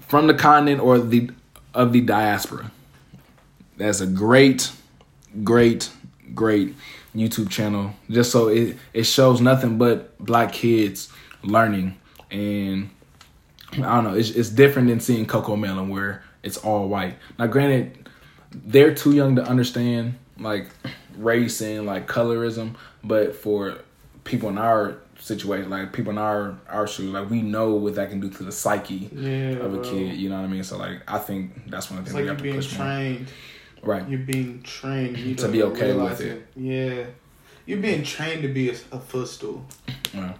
from the continent or the of the diaspora. That's a great, great, great YouTube channel. Just so it it shows nothing but black kids learning and I don't know. It's, it's different than seeing CoComelon where it's all white. Now, granted, they're too young to understand like race and like colorism, but for people in our situation, like people in our our shoes, like we know what that can do to the psyche Yeah, of a bro. kid. You know what I mean? So like, I think that's one of the It's things like we have to being push more. Right. You're being trained. You [laughs] To be okay with realize it. Yeah. You're being trained to be a, a footstool. Yeah.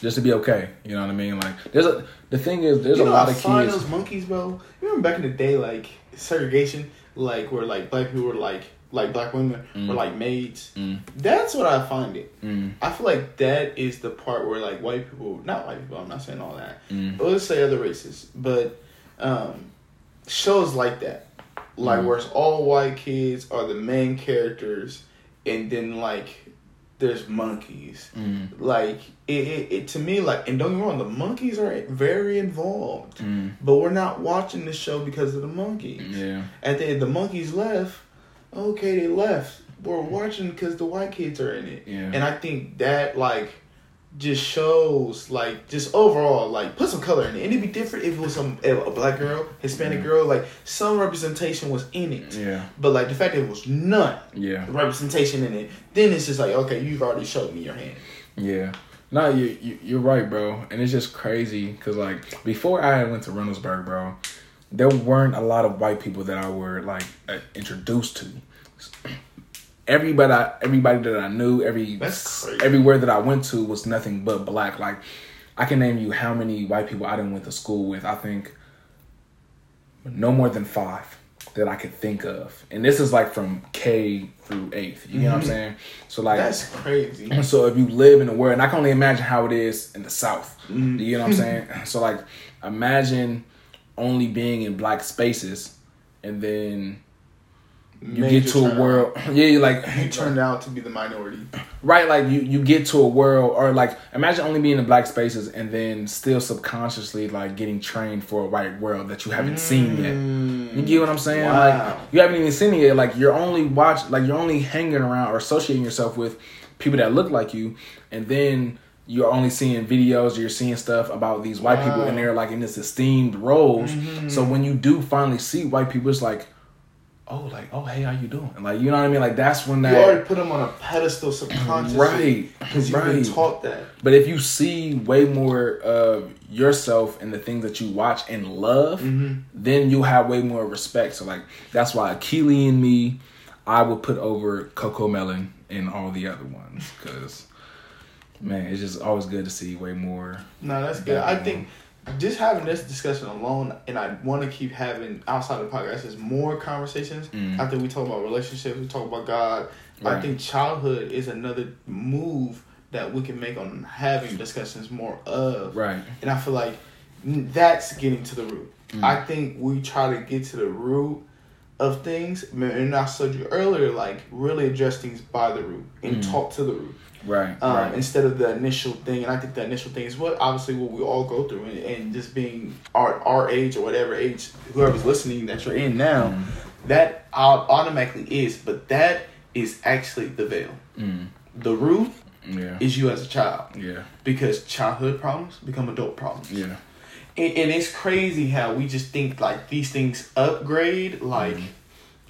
Just to be okay. You know what I mean? Like, there's a the thing is, there's you a know lot how of kids. those monkeys, bro. You remember back in the day, like segregation, like where like black people were like like black women were like maids. Mm. That's what I find it. Mm, I feel like that is the part where like white people, not white people. I'm not saying all that. mm, But let's say other races, but um, shows like that, like Mhm. where it's all white kids are the main characters, and then like there's monkeys. mm, Like it, it, it to me like, and don't get me wrong, the monkeys are very involved, mm. but we're not watching the show because of the monkeys. Yeah. At the the monkeys left, okay, they left. We're watching because the white kids are in it. Yeah. And I think that like just shows like just overall like put some color in it. And it'd be different if it was some a black girl, Hispanic Yeah. girl, like some representation was in it. Yeah. But like the fact that it was none Yeah. representation in it, then it's just like okay, you've already showed me your hand. Yeah. No, you, you you're right, bro. And it's just crazy because like before I went to Reynoldsburg, bro, there weren't a lot of white people that I were like uh, introduced to. Everybody, I, everybody that I knew, every everywhere that I went to was nothing but black. Like I can name you how many white people I didn't went to school with. I think no more than five that I could think of, and this is like from K through eighth. You know what I'm saying? So like That's crazy. [clears throat] so if you live in the world, and I can only imagine how it is in the South. Mm-hmm. You know what I'm saying? [laughs] So like, imagine only being in black spaces, and then you get to a world. [clears throat] Yeah, you like You [clears throat] turned out to be the minority. right. Like you you get to a world, or like imagine only being in black spaces, and then still subconsciously like getting trained for a white world that you haven't seen yet. You get what I'm saying? Wow. Like you haven't even seen it yet. Like you're only watch like you're only hanging around or associating yourself with people that look like you, and then you're only seeing videos, you're seeing stuff about these white wow. people, and they're like in this esteemed roles. Mm-hmm. So when you do finally see white people, it's like, oh, like, oh, hey, how you doing? Like, you know what I mean? Like, that's when that you already put them on a pedestal subconsciously, right? Because you've right. been taught that. But if you see way more of yourself and the things that you watch and love, mm-hmm. then you have way more respect. So, like, that's why Akili and me, I would put over CoComelon and all the other ones because man, it's just always good to see way more. No, that's good. I think just having this discussion alone, and I want to keep having outside of the podcast is more conversations. Mm. After we talk about relationships, we talk about God. Right. I think childhood is another move that we can make on having discussions more of. Right. And I feel like that's getting to the root. Mm. I think we try to get to the root of things, and I told you earlier, like really address things by the root and mm. talk to the root. Right, um, right. Instead of the initial thing, and I think the initial thing is what obviously what we all go through, and, and just being our our age or whatever age, whoever's listening that you're in now, mm. that automatically is, but that is actually the veil. Mm. The root yeah. is you as a child. Yeah. Because childhood problems become adult problems. Yeah. And, and it's crazy how we just think like these things upgrade like. Mm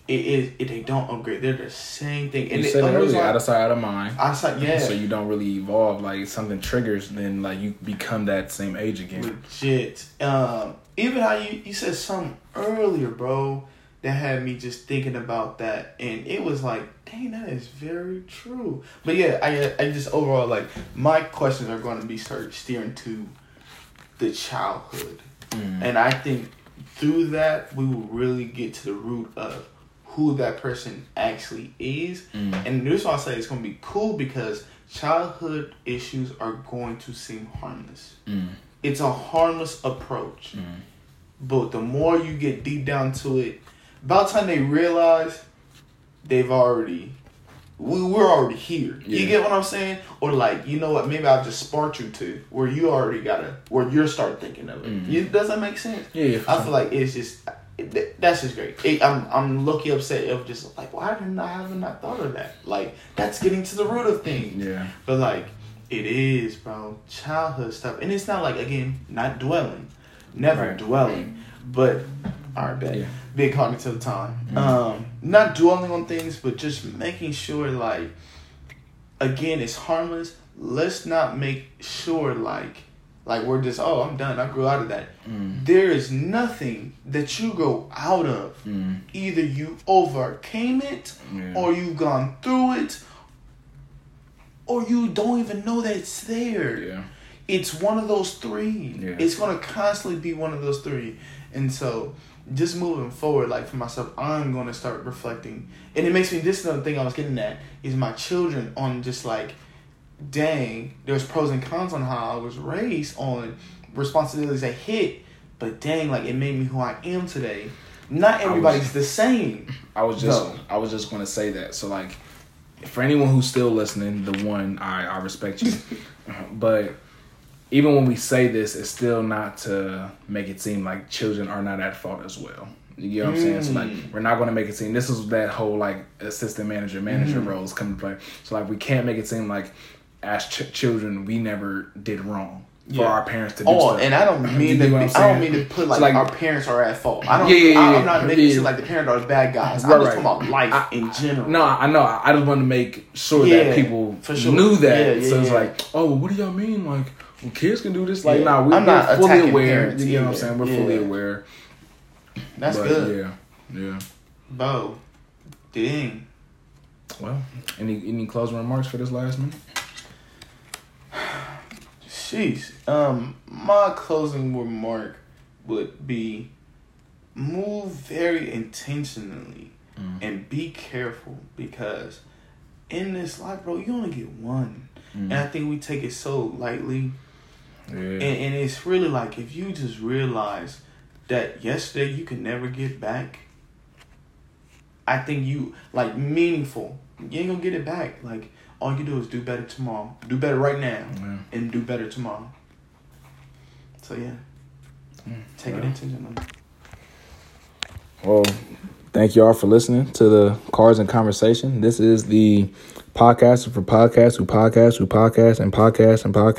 it is it, they don't upgrade. They're the same thing. And you said it earlier, out of sight, out of mind. Out of yeah. So you don't really evolve. Like something triggers, then like you become that same age again. Legit. Um, even how you you said something earlier, bro, that had me just thinking about that, and it was like, dang, that is very true. But yeah, I I just overall like my questions are going to be start steering to the childhood, mm. and I think through that we will really get to the root of who that person actually is. Mm. And this why I say it's gonna be cool because childhood issues are going to seem harmless. Mm. It's a harmless approach. Mm. But the more you get deep down to it, about time they realize they've already we, we're already here. Yeah. You get what I'm saying? Or like, you know what, maybe I'll just spark you to where you already gotta where you start thinking of it. Mm. You, does that make sense? Yeah. I feel like it's just that's just great. It, I'm I'm lucky upset of just like why didn't I haven't I thought of that? Like that's getting to the root of things. Yeah. But like it is, bro. Childhood stuff, and it's not like again not dwelling, never right. dwelling, but all right, bet. Yeah. Big cognitive time. Mm-hmm. Um, not dwelling on things, but just making sure like again it's harmless. Let's not make sure like like we're just, oh, I'm done. I grew out of that. Mm. There is nothing that you go out of. Mm. Either you overcame it, yeah. or you've gone through it, or you don't even know that it's there. Yeah. It's one of those three. Yeah. It's gonna constantly be one of those three. And so just moving forward, like for myself, I'm gonna start reflecting. And it makes me this is another thing I was getting at is my children on just like dang, there's pros and cons on how I was raised on responsibilities that hit, but dang, like it made me who I am today. Not everybody's was, the same. I was just. I was just gonna say that. So like for anyone who's still listening, the one I, I respect you. [laughs] but even when we say this, it's still not to make it seem like children are not at fault as well. You know what I'm saying? So like mm. we're not gonna make it seem this is that whole like assistant manager manager mm. roles come to play. So like we can't make it seem like as ch- children we never did wrong for yeah. our parents to do oh, stuff. and I don't mean to. I don't mean to put like, like, our parents are at fault. I don't. Yeah, yeah, I, am not making yeah. it like the parents are the bad guys. Right, I'm just right. talking about life I, in general. No, I know. I just want to make sure yeah, that people sure. knew that. so it's like, oh, what do y'all mean? Like, well, kids can do this. Like, nah, we, I'm not fully aware. You know what I'm saying? We're fully aware. That's but, good. Yeah, yeah. Bo, dang. Well, any any closing remarks for this last minute? Jeez. Um, my closing remark would be move very intentionally mm. and be careful because in this life, bro, you only get one. Mm. And I think we take it so lightly. Yeah. And, and it's really like if you just realize that yesterday you can never get back, I think you like meaningful. You ain't gonna get it back. Like all you do is do better tomorrow. Do better right now, yeah. and do better tomorrow. So yeah, mm, take it intentionally. Well, thank you all for listening to the Cards and Conversation. This is the podcast for podcasts who podcast who podcast and podcast and podcast.